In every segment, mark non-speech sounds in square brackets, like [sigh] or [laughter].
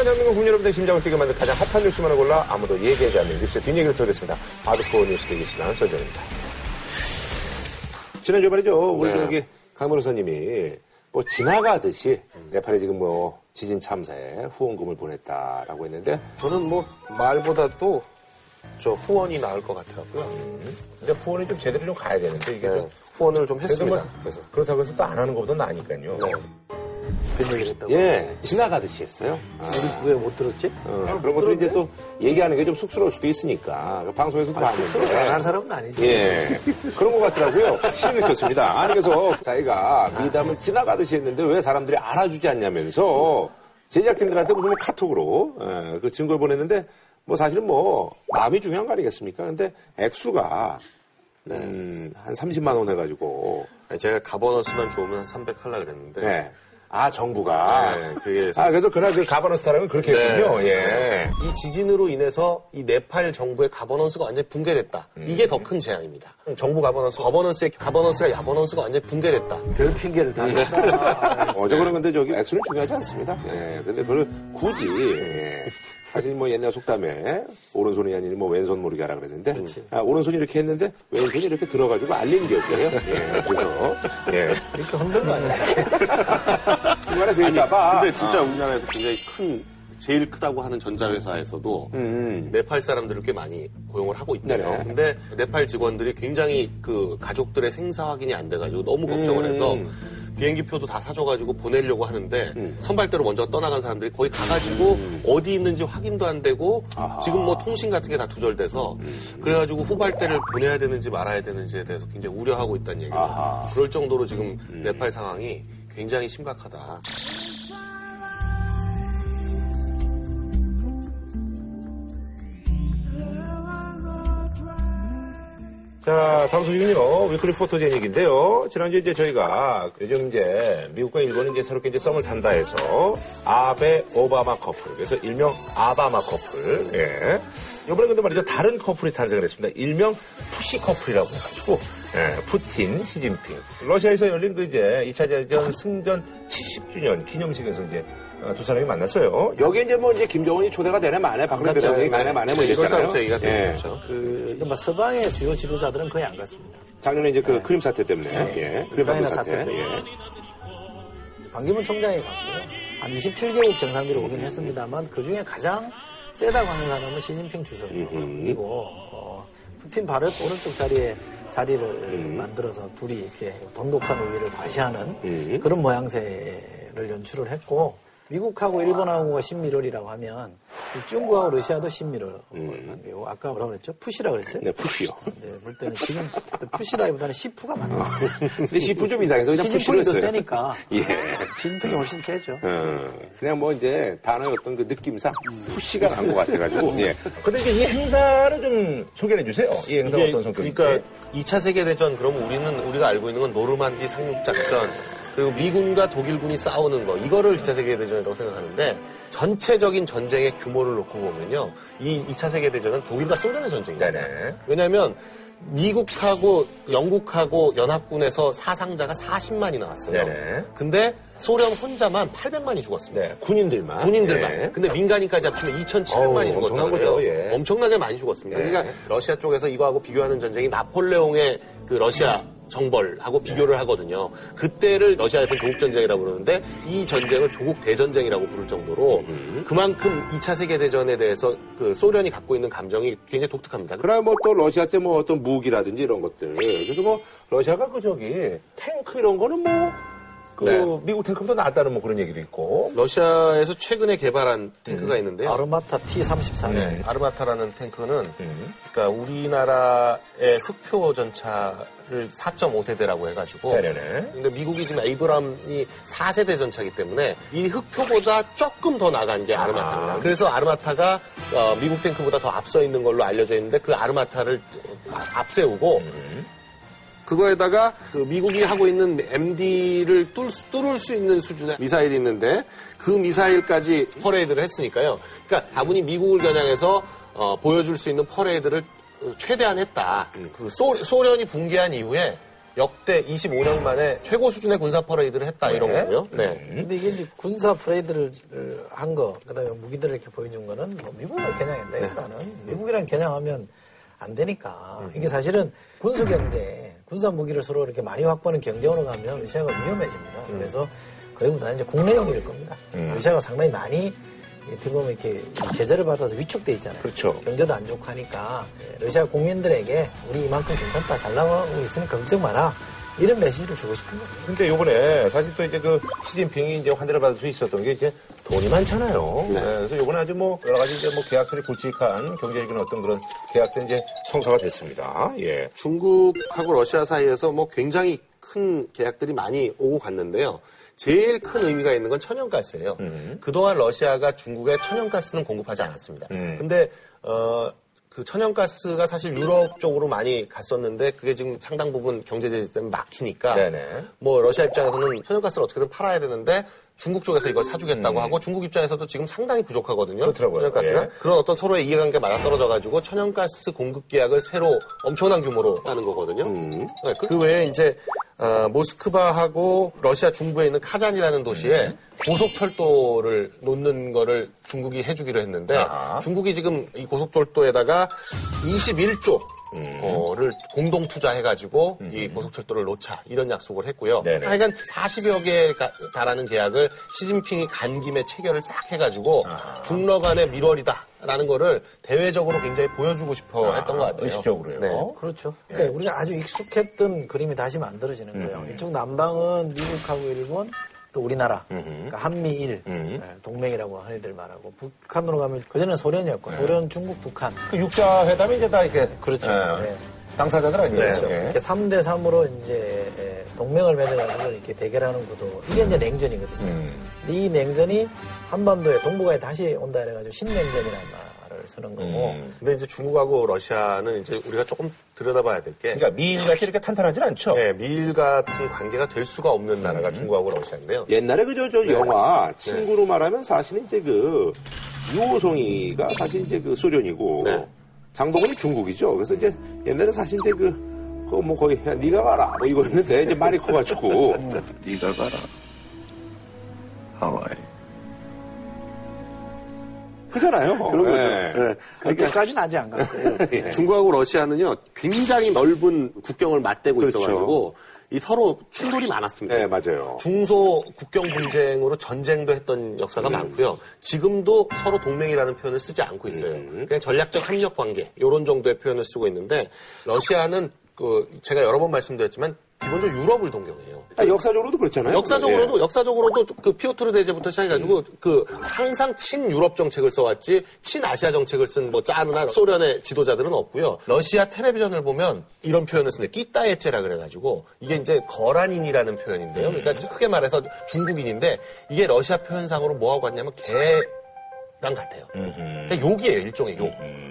시간 대한민국 국민 여러분들 심장을 뛰게 만든 가장 핫한 뉴스만을 골라 아무도 얘기하지 않는 뉴스의 뒷얘기를 털겠습니다. 하드코어 뉴스 대기 시간 설정입니다. 지난주에 말이죠. 우리 네. 저기 강 변호사님이 뭐 지나가듯이 네팔에 지금 뭐 지진 참사에 후원금을 보냈다라고 했는데 저는 뭐 말보다도 저 후원이 나을 것 같더라고요. 근데 후원이 좀 제대로 좀 가야 되는데 이게 네, 또 후원을 좀 그래도 했습니다. 뭐 그래서 그렇다고 해서 또 안 하는 것보다 나으니까요. 네. 그런 얘기를 했다고. 예, 지나가듯이 했어요. 아. 우리 왜 못 들었지? 어, 그런 것들 이제 또 얘기하는 게 좀 쑥스러울 수도 있으니까 그 방송에서도 봤는데 서로 잘하는 사람은 아니지. 예 그런 것 같더라고요 확실히 느꼈습니다 아니 그래서 자기가 미담을 지나가듯이 했는데 왜 사람들이 알아주지 않냐면서 제작진들한테 무슨 뭐 카톡으로 예, 그 증거를 보냈는데 뭐 사실은 뭐 마음이 중요한 거 아니겠습니까 근데 액수가 음, 한 30만 원 해가지고 제가 governance만 좋으면 한 300 하려 그랬는데. 네. 아 정부가 네, 그게 아 그래서 그날 그 가버넌스 타령은 그렇게 네. 했군요 예. 이 지진으로 인해서 이 네팔 정부의 governance가 완전히 붕괴됐다. 이게 더 큰 재앙입니다. 정부 governance, governance의 governance가 governance가 완전히 붕괴됐다. 별 핑계를 다 냈다. 어저거는 근데 저기 액수는 중요하지 않습니다. 예, 근데 그걸 굳이, 예. 사실 뭐 옛날 속담에 오른손이 하는 일 뭐 왼손 모르게 하라 그랬는데 아, 오른손이 이렇게 했는데 왼손이 이렇게 들어가지고 알린 기억이에요. 예, 그래서 예. 이렇게 흔든 거 아니야? 중간에서 일까봐 근데 진짜 우리나라에서 굉장히 큰 제일 크다고 하는 전자회사에서도 음. 네팔 사람들을 꽤 많이 고용을 하고 있대요. 네네. 근데 네팔 직원들이 굉장히 그 가족들의 생사 확인이 안 돼가지고 너무 걱정을 해서 음. 비행기 표도 다 사줘가지고 보내려고 하는데 선발대로 먼저 떠나간 사람들이 거기 가가지고 어디 있는지 확인도 안 되고 지금 뭐 통신 같은 게 다 두절돼서 그래가지고 후발대를 보내야 되는지 말아야 되는지에 대해서 굉장히 우려하고 있다는. 아하. 그럴 정도로 지금 네팔 상황이 굉장히 심각하다. 자, 다음 소식은요, 위클리 포토제닉인데요. 지난주에 이제 저희가 요즘 이제 미국과 일본이 이제 새롭게 이제 썸을 탄다 해서 아베 오바마 커플, 그래서 일명 아바마 커플, 예. 이번에 근데 말이죠, 다른 커플이 탄생을 했습니다. 일명 푸시 커플이라고 해가지고, 예, 푸틴, 시진핑. 러시아에서 열린 그 이제 2차 대전 승전 70주년 기념식에서 이제 어, 두 사람이 만났어요. 여기 이제 뭐 이제 김정은이 초대가 되네 마네, 박근혜 대통령이 가네 마네 뭐 이랬잖아요. 예. 그, 이른바 서방의 주요 지도자들은 거의 안 갔습니다. 작년에 이제 그 크림 사태 때문에, 예. 크림 사태, 사태 때문에. 예. 반기문 총장이 갔고요. 한 27개국 정상들이 오긴 했습니다만 그 중에 가장 세다고 하는 사람은 시진핑 주석이고 어, 푸틴 바로 오른쪽 자리에 자리를 만들어서 둘이 이렇게 돈독한 우위를 과시하는 그런 모양새를 연출을 했고 미국하고 일본하고가 신미롤이라고 하면 지금 중국하고 러시아도 신미롤 관계고 아까 뭐라 그랬죠? 푸시라 그랬어요? 네, 푸시요. 네, 볼 때는 지금 푸시라기보다는 시푸가 맞는 근데 시프 좀 이상해서 그냥 푸시로 했어요. 세니까 [laughs] 예. 시진핑이 훨씬 세죠. 어, 그냥 뭐 이제 단어의 어떤 그 느낌상 푸시가 난 것 같아가지고. 예. 근데 이제 이 행사를 좀 소개해 주세요. 이 행사 이게 어떤 성격인지. 그러니까 2차 세계대전 그러면 우리는 우리가 알고 있는 건 노르만디 상륙작전 그리고 미군과 독일군이 싸우는 거 이거를 2차 세계대전이라고 생각하는데 전체적인 전쟁의 규모를 놓고 보면요 이 2차 세계대전은 독일과 소련의 전쟁입니다. 네네. 왜냐하면 미국하고 영국하고 연합군에서 사상자가 40만이 나왔어요. 네네. 근데 소련 혼자만 800만이 죽었습니다. 네, 군인들만. 군인들만. 예. 근데 민간인까지 합치면 2,700만이 어우, 죽었다는 엄청난 예. 엄청나게 많이 죽었습니다. 예. 그러니까 러시아 쪽에서 이거하고 비교하는 전쟁이 나폴레옹의 그 러시아 정벌하고 비교를 하거든요. 그때를 러시아에서는 조국 전쟁이라고 그러는데 이 전쟁을 조국 대전쟁이라고 부를 정도로 그만큼 2차 세계 대전에 대해서 그 소련이 갖고 있는 감정이 굉장히 독특합니다. 그러나 뭐또 러시아제 뭐 어떤 무기라든지 이런 것들. 그래서 뭐 러시아가 그 저기 탱크 이런 거는 뭐 그 네. 미국 탱크보다 낫다는 뭐 그런 얘기도 있고. 러시아에서 최근에 개발한 탱크가 있는데요. 아르마타 T-34. 네, 아르마타라는 탱크는 음. 그러니까 우리나라의 흑표 전차를 4.5세대라고 해가지고 네네네. 근데 미국이 지금 에이브람이 4세대 전차기 때문에 이 흑표보다 조금 더 나간 게 아르마타입니다. 아. 그래서 아르마타가 어, 미국 탱크보다 더 앞서 있는 걸로 알려져 있는데 그 아르마타를 앞세우고 음. 그거에다가 그 미국이 하고 있는 MD를 뚫, 뚫을 수 있는 수준의 미사일이 있는데 그 미사일까지 퍼레이드를 했으니까요. 그러니까 다분히 미국을 겨냥해서 어, 보여줄 수 있는 퍼레이드를 최대한 했다. 그 소, 소련이 붕괴한 이후에 역대 25년 만에 최고 수준의 군사 퍼레이드를 했다 이런 네. 거고요. 네. 근데 이게 이제 군사 프레이드를 한 거, 그 다음에 무기들을 이렇게 보여준 거는 뭐 미국을 겨냥했다, 일단은. 미국이랑 겨냥하면 안 되니까. 이게 사실은 군수 경제, 군사 무기를 서로 이렇게 많이 확보하는 경쟁으로 가면 러시아가 위험해집니다. 그래서 거의 보다 이제 국내용일 겁니다. 러시아가 상당히 많이 어떻게 보면 이렇게 제재를 받아서 위축돼 있잖아요. 그렇죠. 경제도 안 좋고 하니까 러시아 국민들에게 우리 이만큼 괜찮다, 잘 나가고 있으니까 걱정 마라. 이런 메시지를 주고 싶은 거예요. 근데 요번에 사실 또 이제 그 시진핑이 이제 환대를 받을 수 있었던 게 이제 돈이 많잖아요. 네, 그래서 요번에 아주 뭐 여러 가지 이제 뭐 계약들이 굵직한 경제적인 어떤 그런 계약들 이제 성사가 됐습니다. 예. 중국하고 러시아 사이에서 뭐 굉장히 큰 계약들이 많이 오고 갔는데요. 제일 큰 의미가 있는 건 천연가스예요. 그동안 러시아가 중국에 천연가스는 공급하지 않았습니다. 음. 근데 어, 그 천연가스가 사실 유럽 쪽으로 많이 갔었는데 그게 지금 상당 부분 경제 제재 때문에 막히니까 네네. 뭐 러시아 입장에서는 천연가스를 어떻게든 팔아야 되는데 중국 쪽에서 이걸 사주겠다고 하고 중국 입장에서도 지금 상당히 부족하거든요. 음. 그렇더라고요. 천연가스가 예. 그런 어떤 서로의 이해관계 맞아떨어져 가지고 천연가스 공급 계약을 새로 엄청난 규모로 따는 거거든요. 네, 그, 그 외에 이제 어, 모스크바하고 러시아 중부에 있는 카잔이라는 도시에 고속철도를 놓는 거를 중국이 해주기로 했는데 아하. 중국이 지금 이 고속철도에다가 21조 를 공동 투자해가지고 이 고속철도를 놓자 이런 약속을 했고요. 네네. 하여간 40여 개에 가- 달하는 계약을 시진핑이 간 김에 체결을 딱 해가지고 중러 간의 밀월이다 라는 거를 대외적으로 굉장히 보여주고 싶어 했던 것 같아요. 의식적으로요. 네. 그렇죠. 그러니까 우리가 아주 익숙했던 그림이 다시 만들어지는 거예요. 이쪽 남방은 미국하고 일본, 또 우리나라, 그러니까 한미일 네, 동맹이라고 흔히들 말하고 북한으로 가면 그전에는 소련이었고 소련, 중국, 북한 그 육자 회담이 이제 다 이렇게 그렇죠. 예, 네. 당사자들 아니겠죠. 네. 예. 이렇게 3대 3으로 이제 예, 동맹을 맺어가지고 이렇게 대결하는 구도 이게 이제 냉전이거든요. 음. 이 냉전이 한반도에 동북아에 다시 온다 해가지고 신냉전이라는 말 을 쓰는 거고 음. 근데 이제 중국하고 러시아는 이제 우리가 조금 들여다봐야 될 게 그러니까 미일같이 이렇게 탄탄하진 않죠. 네, 미일 같은 관계가 될 수가 없는 나라가 중국하고 러시아인데요. 옛날에 그저 저 영화 친구로 말하면 사실은 이제 그 유호성이가 사실 이제 그 소련이고 네. 장동건이 중국이죠. 그래서 이제 옛날에 사실 이제 그 그거 뭐 거의 야, 네가 가라 뭐 이거였는데 이제 말이 커가지고 [laughs] 네가 가라. 하와이. 그잖아요. 그런 거죠. 예. 네. 그렇게까지는 아직 안 갔고요. [laughs] 중국하고 러시아는요 굉장히 넓은 국경을 맞대고 그렇죠. 있어가지고 이 서로 충돌이 많았습니다. 네, 맞아요. 중소 국경 분쟁으로 전쟁도 했던 역사가 음. 많고요. 지금도 서로 동맹이라는 표현을 쓰지 않고 있어요. 음. 그냥 전략적 협력 관계 이런 정도의 표현을 쓰고 있는데 러시아는 그 제가 여러 번 말씀드렸지만 기본적으로 유럽을 동경해요. 아, 역사적으로도 그렇잖아요. 역사적으로도 예. 역사적으로도 그 피오트르 대제부터 시작해가지고 그 항상 친유럽 정책을 써왔지 친아시아 정책을 쓴 뭐 짜르나 소련의 지도자들은 없고요. 러시아 텔레비전을 보면 이런 표현을 쓰는데 끼따에체라 그래가지고 이게 이제 거란인이라는 표현인데요. 그러니까 크게 말해서 중국인인데 이게 러시아 표현상으로 뭐하고 같냐면 개. 랑 같아요. 그러니까 욕이에요, 일종의 욕.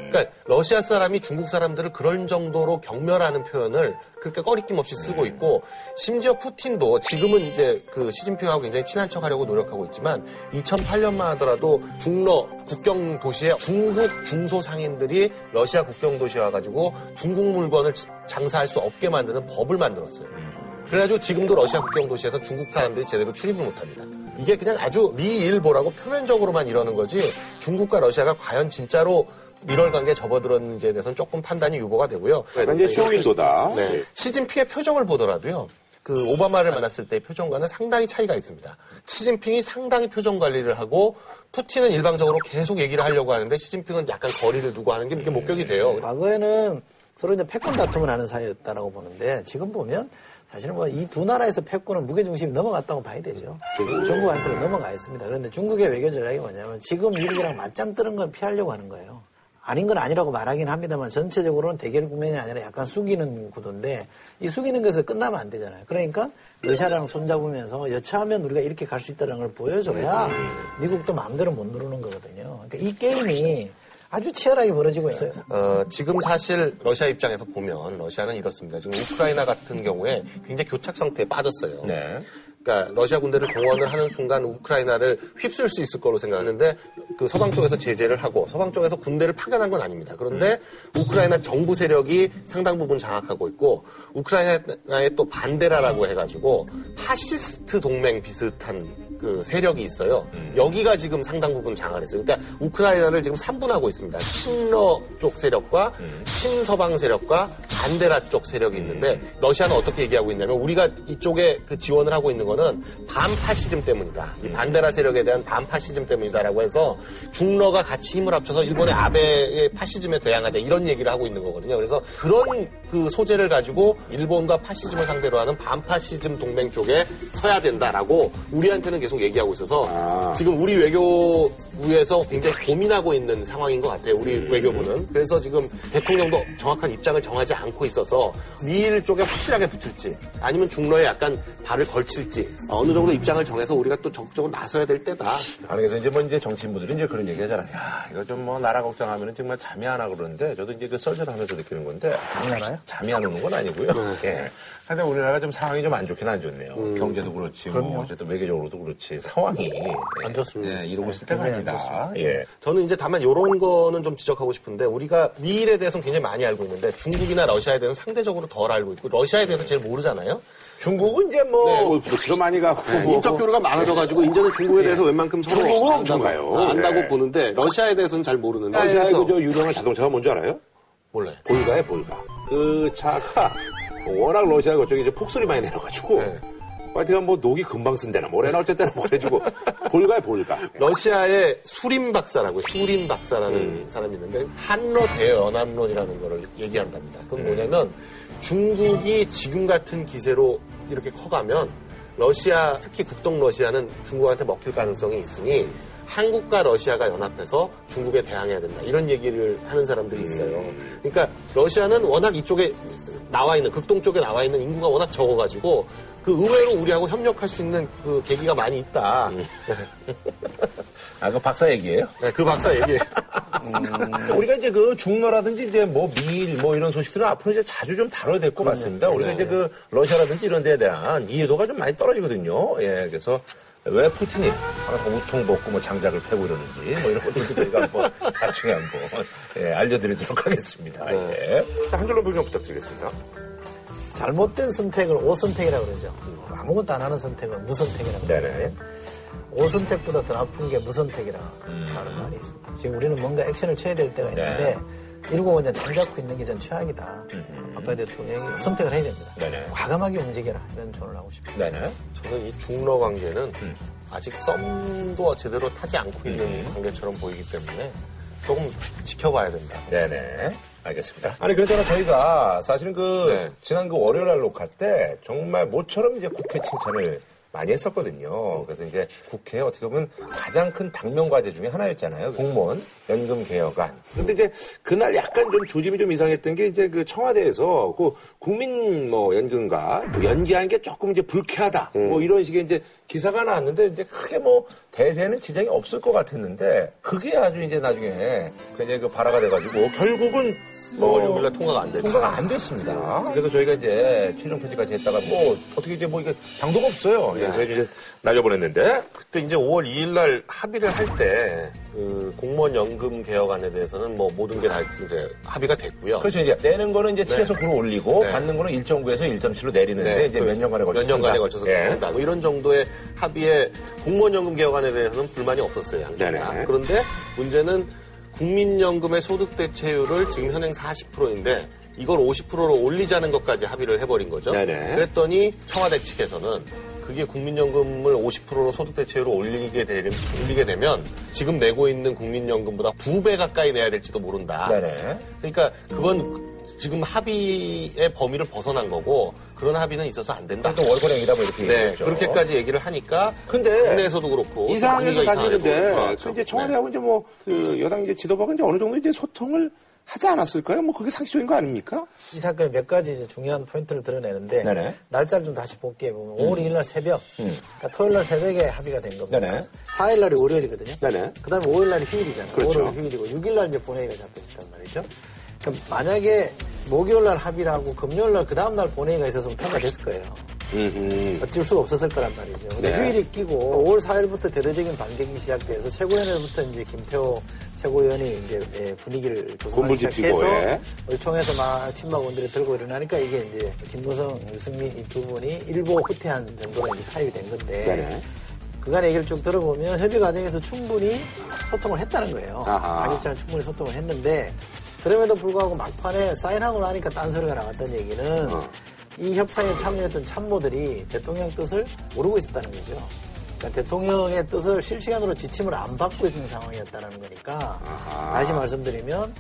그러니까 러시아 사람이 중국 사람들을 그런 정도로 경멸하는 표현을 그렇게 꺼리낌 없이 쓰고 있고 심지어 푸틴도 지금은 이제 그 시진핑하고 굉장히 친한 척 하려고 노력하고 있지만 2008년만 하더라도 중러 국경 도시에 중국 중소 상인들이 러시아 국경 도시에 와가지고 중국 물건을 장사할 수 없게 만드는 법을 만들었어요. 그래가지고 지금도 러시아 국경 도시에서 중국 사람들이 제대로 출입을 못합니다. 이게 그냥 아주 미일보라고 표면적으로만 이러는 거지 중국과 러시아가 과연 진짜로 밀월 관계에 접어들었는지에 대해서는 조금 판단이 유보가 되고요. 이제 쇼윈도다. 네. 시진핑의 표정을 보더라도요. 그 오바마를 만났을 때의 표정과는 상당히 차이가 있습니다. 시진핑이 상당히 표정 관리를 하고 푸틴은 일방적으로 계속 얘기를 하려고 하는데 시진핑은 약간 거리를 두고 하는 게 이렇게 목격이 돼요. 과거에는 서로 이제 패권 다툼을 하는 사이였다라고 보는데 지금 보면 사실은 뭐 이 두 나라에서 패권은 무게중심이 넘어갔다고 봐야 되죠. 중국한테는 넘어가 있습니다. 그런데 중국의 외교 전략이 뭐냐면 지금 미국이랑 맞짱 뜨는 걸 피하려고 하는 거예요. 아닌 건 아니라고 말하긴 합니다만 전체적으로는 대결 국면이 아니라 약간 숙이는 구도인데 이 숙이는 것을 끝나면 안 되잖아요. 그러니까 러시아랑 손잡으면서 여차하면 우리가 이렇게 갈 수 있다는 걸 보여줘야 미국도 마음대로 못 누르는 거거든요. 그러니까 이 게임이 아주 치열하게 벌어지고 있어요. 어, 지금 사실 러시아 입장에서 보면 러시아는 이렇습니다. 지금 우크라이나 같은 경우에 굉장히 교착 상태에 빠졌어요. 네. 그러니까 러시아 군대를 동원을 하는 순간 우크라이나를 휩쓸 수 있을 거로 생각하는데 그 서방 쪽에서 제재를 하고 서방 쪽에서 군대를 파견한 건 아닙니다. 그런데 우크라이나 정부 세력이 상당 부분 장악하고 있고 우크라이나에 또 반데라라고 해가지고 파시스트 동맹 비슷한 그 세력이 있어요. 여기가 지금 상당 부분 장악을 했어요. 그러니까 우크라이나를 지금 3분하고 있습니다. 친러 쪽 세력과 친서방 세력과 반데라 쪽 세력이 있는데 러시아는 어떻게 얘기하고 있냐면 우리가 이쪽에 그 지원을 하고 있는 거는 반파시즘 때문이다. 이 반데라 세력에 대한 반파시즘 때문이다라고 해서 중러가 같이 힘을 합쳐서 일본의 아베의 파시즘에 대항하자 이런 얘기를 하고 있는 거거든요. 그래서 그런 그 소재를 가지고 일본과 파시즘을 상대로 하는 반파시즘 동맹 쪽에 서야 된다라고 우리한테는 계속 얘기하고 있어서 지금 우리 외교부에서 굉장히 고민하고 있는 상황인 것 같아요. 우리 외교부는. 그래서 지금 대통령도 정확한 입장을 정하지 않고 있어서 미일 쪽에 확실하게 붙을지 아니면 중러에 약간 발을 걸칠지 어느 정도 입장을 정해서 우리가 또 적극적으로 나서야 될 때다. 아니, 그래서 이제 뭐 이제 정치인분들이 이제 그런 얘기 하잖아요. 야, 이거 좀 뭐 나라 걱정하면 정말 잠이 안 와 그러는데 저도 이제 그 썰전 하면서 느끼는 건데. 잠이 안 와요? 잠이 안 오는 건 아니고요. 예. 근데 우리나라가 좀 상황이 좀 안 좋긴 안 좋네요. 경제도 그렇지, 뭐 어쨌든 외교적으로도 그렇지. 상황이. 안 좋습니다. 예, 이러고 있을 때가 굉장히 안 아니다. 예. 저는 이제 다만 이런 거는 좀 지적하고 싶은데 우리가 미일에 대해서는 굉장히 많이 알고 있는데 중국이나 러시아에 대해서는 상대적으로 덜 알고 있고 러시아에 대해서 제일 모르잖아요. 중국은 이제 뭐. 뭐 부츠로 많이 가고 뭐 인적 교류가 많아져가지고 이제는 중국에 대해서 웬만큼 서로 중국은 안다고, 가요. 아, 안다고 네. 보는데 러시아에 대해서는 잘 모르는데 러시아의 그저 유명한 자동차가 뭔지 알아요? 몰라요. 볼가에 볼가. 그 차가 워낙 러시아 그쪽에 이제 폭소리 많이 내려가지고. 네. 하여튼 뭐 녹이 금방 쓴다나 뭐래나 어쨌든 뭐 그래가지고 볼가에 볼가. 러시아의 수림 박사라고 수림 박사라는 사람이 있는데 한러 대연합론이라는 거를 얘기한답니다. 그건 뭐냐면 중국이 지금 같은 기세로 이렇게 커가면 러시아 특히 국동 러시아는 중국한테 먹힐 가능성이 있으니 한국과 러시아가 연합해서 중국에 대항해야 된다 이런 얘기를 하는 사람들이 있어요. 그러니까 러시아는 워낙 이쪽에 나와 있는 극동 쪽에 나와 있는 인구가 워낙 적어가지고 그 의외로 우리하고 협력할 수 있는 그 계기가 많이 있다. 아, 그 박사 얘기예요? 네, 그 박사 얘기. 우리가 이제 그 중러라든지 이제 뭐 미일 뭐 이런 소식들은 앞으로 이제 자주 좀 다뤄야 될 것 같습니다. 우리가 이제 그 러시아라든지 이런 데에 대한 이해도가 좀 많이 떨어지거든요. 예, 그래서 왜 푸틴이 항상 우통 벗고 뭐 장작을 패고 이러는지 뭐 이런 것들도 저희가 한번 나중에 한번 예, 알려드리도록 하겠습니다. 예. 한 줄로 설명 부탁드리겠습니다. 잘못된 선택을 오선택이라고 그러죠. 아무것도 안 하는 선택을 무선택이라고. 그러는데 오선택보다 더 나쁜 게 무선택이라는 음. 말이 있습니다. 지금 우리는 뭔가 액션을 쳐야 될 때가 있는데 이러고 그냥 잠잡고 있는 게 전 최악이다. 박근혜 대통령이 선택을 해야 됩니다. 음. 네네. 과감하게 움직여라 이런 조언을 하고 싶습니다. 네네. 저는 이 중러 관계는 아직 썸도 제대로 타지 않고 있는 음. 관계처럼 보이기 때문에 조금 지켜봐야 된다. 네네. 알겠습니다. 아니, 그랬잖아, 저희가 사실은 그, 네. 지난 그 월요일 날 녹화 때 정말 모처럼 이제 국회 칭찬을 많이 했었거든요. 그래서 이제 국회 어떻게 보면 가장 큰 당면 과제 중에 하나였잖아요. 공무원 연금 개혁안. 근데 이제 그날 약간 좀 조짐이 좀 이상했던 게 이제 그 청와대에서 그 국민 뭐 연금과 뭐 연기한 게 조금 이제 불쾌하다. 뭐 이런 식의 이제 기사가 나왔는데 이제 크게 뭐 대세는 지장이 없을 것 같았는데 그게 아주 이제 나중에 굉장히 그 발화가 돼가지고 결국은 뭐 월요일날 통과가 안 됐죠. 통과가 안 됐습니다. 그래서 저희가 이제 최종 편집까지 했다가 뭐 어떻게 이제 뭐 이게 방도가 없어요. 예, 그래서 이제 날려보냈는데 그때 이제 5월 2일 날 합의를 할 때 그 공무원 연금 개혁안에 대해서는 뭐 모든 게 다 이제 합의가 됐고요. 그렇죠 이제 내는 거는 이제 최소 구로 올리고 네. 받는 거는 1.9에서 1.7로 내리는데 이제 몇 년간에 걸쳐서 몇 년간에. 걸쳐서 예. 한다. 뭐 이런 정도의 합의에 공무원 연금 개혁안에 대해서는 불만이 없었어요. 네네. 그런데 문제는 국민연금의 소득 대체율을 지금 현행 40%인데 이걸 50%로 올리자는 것까지 합의를 해버린 거죠. 네네. 그랬더니 청와대 측에서는 그게 국민연금을 50%로 소득 대체율을 올리게, 되, 올리게 되면 지금 내고 있는 국민연금보다 두 배 가까이 내야 될지도 모른다. 네네. 그러니까 그건 지금 합의의 범위를 벗어난 거고 그런 합의는 있어서 안 된다. 또 월권행이다 뭐 이렇게 네, 얘기했죠. 그렇게까지 얘기를 하니까 근데 국내에서도 그렇고 이 상황에서 분위기가 사실 근데 이상하게 그. 이제 청와대하고 이제 뭐 그 여당 이제 지도부가 이제 어느 정도 이제 소통을 하지 않았을까요? 뭐 그게 상식적인 거 아닙니까? 이 사건에 몇 가지 이제 중요한 포인트를 드러내는데 네네. 날짜를 좀 다시 볼게요. 보면 5월 2일 날 새벽, 그러니까 토요일 날 새벽에 합의가 된 겁니다. 네네. 4일 날이 월요일이거든요. 네네. 그다음에 5일 날이 휴일이잖아요. 그렇죠. 5월 휴일이고 6일 날 이제 본회의가 잡혀있단 말이죠. 그럼 만약에 목요일 날 합의를 하고 금요일 날 그 다음 날 본회의가 있었으면 통과됐을 거예요. 음흠. 어쩔 수가 없었을 거란 말이죠. 근데 네. 휴일이 끼고 5월 4일부터 대대적인 반격이 시작돼서 최고위원회부터 이제 김태호 최고위원이 이제 예, 분위기를 조성하기 시작해서 예. 의총에서 막 친박원들이 들고 일어나니까 이게 이제 김무성, 유승민 이 두 분이 일보 후퇴한 정도로 이제 타입이 된 건데 네네. 그간 얘기를 쭉 들어보면 협의 과정에서 충분히 소통을 했다는 거예요. 가격자는 충분히 소통을 했는데 그럼에도 불구하고 막판에 사인하고 나니까 딴소리가 나왔던 얘기는 어. 이 협상에 참여했던 참모들이 대통령 뜻을 모르고 있었다는 거죠. 그러니까 대통령의 뜻을 실시간으로 지침을 안 받고 있는 상황이었다는 거니까 아하. 다시 말씀드리면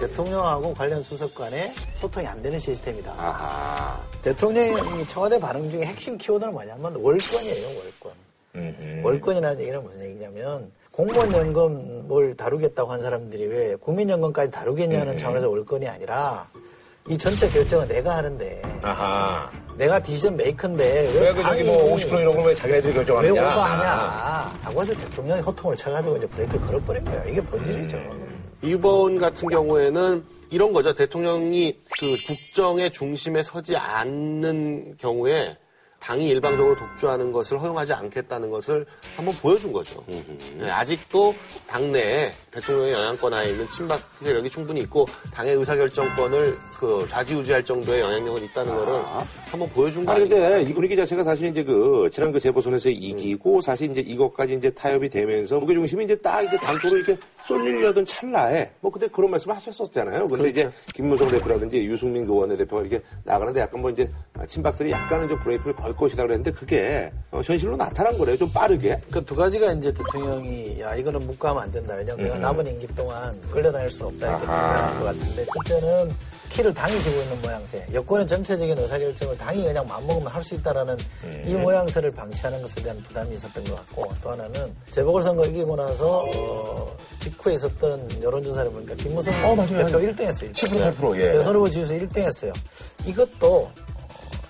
대통령하고 관련 수석 간에 소통이 안 되는 시스템이다. 아하. 대통령이 청와대 반응 중에 핵심 키워드는 뭐냐면 월권이에요, 월권. 음흠. 월권이라는 얘기는 무슨 얘기냐면 공무원 연금을 다루겠다고 한 사람들이 왜 국민연금까지 다루겠냐는 차원에서 월권이 아니라 이 전체 결정은 내가 하는데 아하. 내가 디시전 메이커인데 왜, 왜그 저기 뭐50% 이런 걸 왜 자기네들이 왜 결정하느냐? 오버하냐 하고 해서 대통령이 호통을 쳐가지고 이제 브레이크를 걸어버린 거예요. 이게 본질이죠. 이번 같은 경우에는 이런 거죠. 대통령이 그 국정의 중심에 서지 않는 경우에 당이 일방적으로 독주하는 것을 허용하지 않겠다는 것을 한번 보여준 거죠. 네, 아직도 당내에 대통령의 영향권 하에 있는 친박 세력이 충분히 있고 당의 의사결정권을 그 좌지우지할 정도의 영향력은 있다는 거를 한번 보여준 거 아니 아니에요? 근데 이 분위기 자체가 사실 이제 그 지난 그 재보선에서 이기고 사실 이제 이것까지 이제 타협이 되면서 무게 중심이 이제 딱 이제 당도로 이렇게 쏠리려던 찰나에 뭐 그때 그런 말씀을 하셨었잖아요. 근데 이제 김문성 대표라든지 유승민 그 원내대표가 이렇게 나가는데 약간 뭐 이제 친박들이 약간은 좀 브레이크를 걸 것이다 그랬는데 그게 어, 현실로 나타난 거래요. 좀 빠르게. 그 두 가지가 이제 대통령이 야 이거는 묵과하면 안 된다. 왜냐면 내가 남은 임기 동안 끌려다닐 수 없다 이렇게. 판단한 것 같은데 첫째는 키를 당이 지고 있는 모양새. 여권의 전체적인 의사결정을 당이 그냥 맘먹으면 할 수 있다라는 이 모양새를 방치하는 것에 대한 부담이 있었던 것 같고 또 하나는 재보궐선거 이기고 나서 어, 직후에 있었던 여론조사를 보니까 김무성 어. 대표 1등 했어요. 7% 8%, 예. 대선 후보 지지수 1등 했어요. 이것도 어,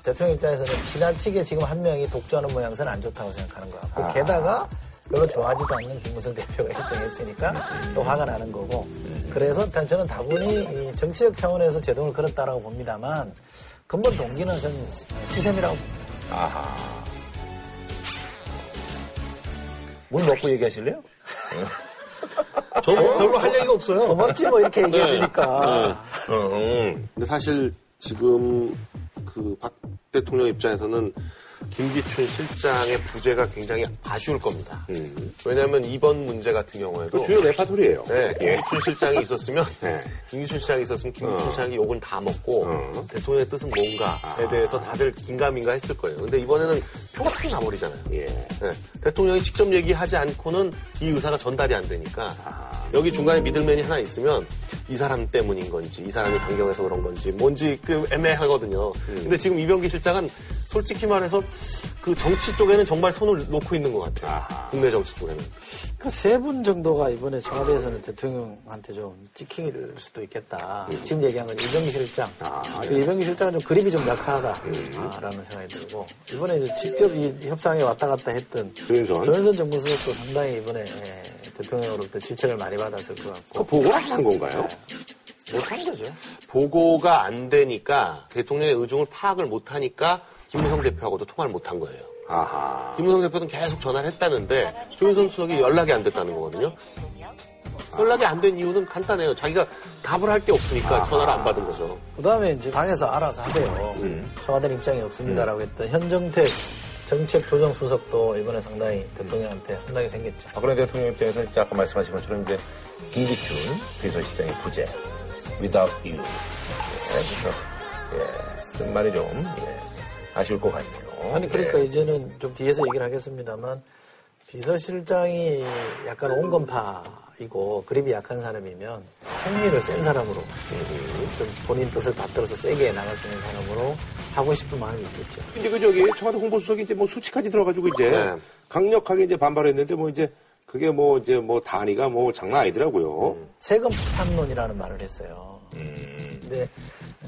대통령 입장에서는 지나치게 지금 한 명이 독주하는 모양새는 안 좋다고 생각하는 것 같고 게다가 별로 좋아하지도 않는 김무성 [laughs] 대표가 1등 했으니까 또 화가 나는 거고 그래서 저는 다분히 이 정치적 차원에서 제동을 걸었다라고 봅니다만 근본 동기는 저는 시샘이라고 봅니다. 아하. 물 먹고 얘기하실래요? 저는 뭐 별로 할 얘기가 없어요. 고맙지 뭐 이렇게 얘기해주니까 음. 근데 사실 지금 그 박 대통령 입장에서는 김기춘 실장의 부재가 굉장히 아쉬울 겁니다. 왜냐하면 이번 문제 같은 경우에도 그 주요 레파토리예요. 네, 김기춘 실장이 있었으면 네. 김기춘 실장이 있었으면 김기춘 어. 실장이 욕을 다 먹고 어. 대통령의 뜻은 뭔가에 대해서 다들 긴가민가 했을 거예요. 근데 이번에는 표가 탁 나버리잖아요. 예. 네, 대통령이 직접 얘기하지 않고는 이 의사가 전달이 안 되니까 아. 여기 중간에 믿을맨이 하나 있으면 이 사람 때문인 건지 이 사람이 강경해서 그런 건지 뭔지 그 애매하거든요. 음. 근데 지금 이병기 실장은 솔직히 말해서 그 정치 쪽에는 정말 손을 놓고 있는 것 같아요. 아하. 국내 정치 쪽에는. 그 세 분 정도가 이번에 청와대에서는 대통령한테 좀 찍힐 수도 있겠다. 지금 얘기한 건 이병기 실장. 아, 그 이병기 실장은 좀 그립이 좀 약하다라는 생각이 들고 이번에 이제 직접 이 협상에 왔다 갔다 했던 조윤선. 조윤선 정무수석도 상당히 이번에 예, 대통령으로부터 질책을 많이 받았을 것그 같고 보고를 안한 건가요? 못한 거죠. 보고가 안 되니까 대통령의 의중을 파악을 못 하니까 김무성 대표하고도 통화를 못한 거예요. 아하. 김무성 대표는 계속 전화를 했다는데 조윤선 수석이 연락이 안 됐다는 거거든요. 연락이 안 된 이유는 간단해요. 자기가 답을 할 게 없으니까 전화를 안 받은 거죠. 그 다음에 이제 방에서 알아서 하세요. 청와대 입장이 없습니다라고 했던 현정택 정책 조정 수석도 이번에 상당히 대통령한테 상당히 생겼죠. 박근혜 대통령 입장에서 이제 아까 말씀하신 것처럼 이제 김기춘 비서실장의 부재, without you. 예, 그래서, 예, 좀 말이 좀, 예, 아쉬울 것 같네요. 아니 그러니까 예. 이제는 좀 뒤에서 얘기를 하겠습니다만 비서실장이 약간 온건파이고 그립이 약한 사람이면 총리를 센 사람으로 좀 본인 뜻을 받들어서 세게 나갈 수 있는 사람으로 하고 싶은 마음이 있겠죠. 이제 그 저기 청와대 홍보수석이 이제 뭐 수치까지 들어가지고 이제 네. 강력하게 이제 반발했는데 뭐 이제 그게 뭐 이제 뭐 단위가 뭐 장난 아니더라고요. 세금 폭탄론이라는 말을 했어요. 근데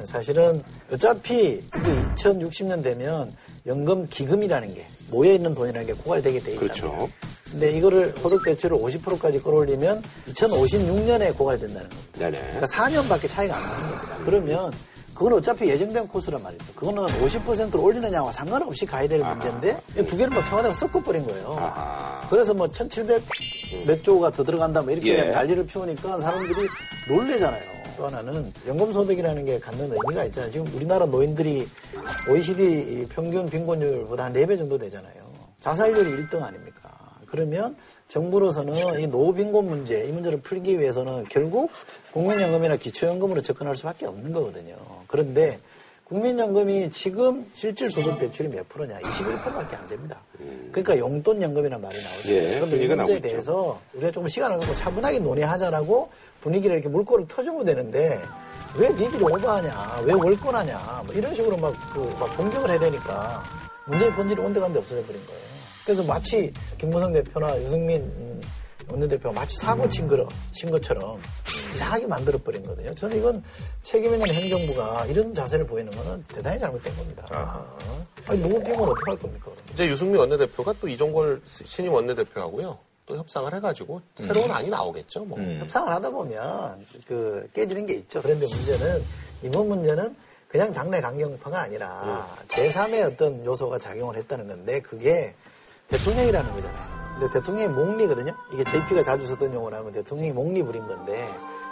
사실은 어차피 이게 2060년 되면 연금 기금이라는 게 모여 있는 돈이라는 게 고갈되게 돼 있잖아요. 그렇죠. 근데 이거를 소득 대출을 50%까지 끌어올리면 2056년에 고갈된다는 겁니다. 네네. 그러니까 4년밖에 차이가 안 나는 겁니다. 그러면 그건 어차피 예정된 코스란 말이죠. 그거는 50%를 올리느냐와 상관없이 가야 될 문제인데 이두 개를 막 청와대가 섞어버린 거예요. 아하. 그래서 뭐 1700 몇 조가 더 들어간다 뭐 이렇게 예. 난리를 피우니까 사람들이 놀래잖아요. 또 하나는 연금소득이라는 게 갖는 의미가 있잖아요. 지금 우리나라 노인들이 OECD 평균 빈곤율보다 한 4배 정도 되잖아요. 자살률이 1등 아닙니까? 그러면 정부로서는 이 노빈곤 문제, 이 문제를 풀기 위해서는 결국 국민연금이나 기초연금으로 접근할 수밖에 없는 거거든요. 그런데 국민연금이 지금 실질 소득 대출이 몇 프로냐? 21%밖에 안 됩니다. 그러니까 용돈 연금이라는 말이 나오죠. 예, 그런데 이 문제에. 대해서 우리가 조금 시간을 갖고 차분하게 논의하자라고 분위기를 이렇게 물꼬를 터주면 되는데 왜 니들이 오버하냐? 왜 월권하냐? 뭐 이런 식으로 막, 그, 막 공격을 해야 되니까 문제의 본질이 온데간데 없어져 버린 거예요. 그래서 마치 김무성 대표나 유승민 음, 원내대표가 마치 사고 친, 거, 친 것처럼 이상하게 만들어버린 거거든요. 저는 이건 책임 있는 행정부가 이런 자세를 보이는 거는 대단히 잘못된 겁니다. 아니, 누구 비면 어떡할 겁니까? 이제 유승민 원내대표가 또 이종걸 신임 원내대표하고요. 또 협상을 해가지고 새로운 안이 나오겠죠. 뭐. 협상을 하다 보면 그 깨지는 게 있죠. 그런데 문제는 이번 문제는 그냥 당내 강경파가 아니라 제3의 어떤 요소가 작용을 했다는 건데 그게 대통령이라는 거잖아요. 근데 대통령이 목리거든요. 이게 JP가 자주 썼던 용어로 하면 대통령이 목리 부린 건데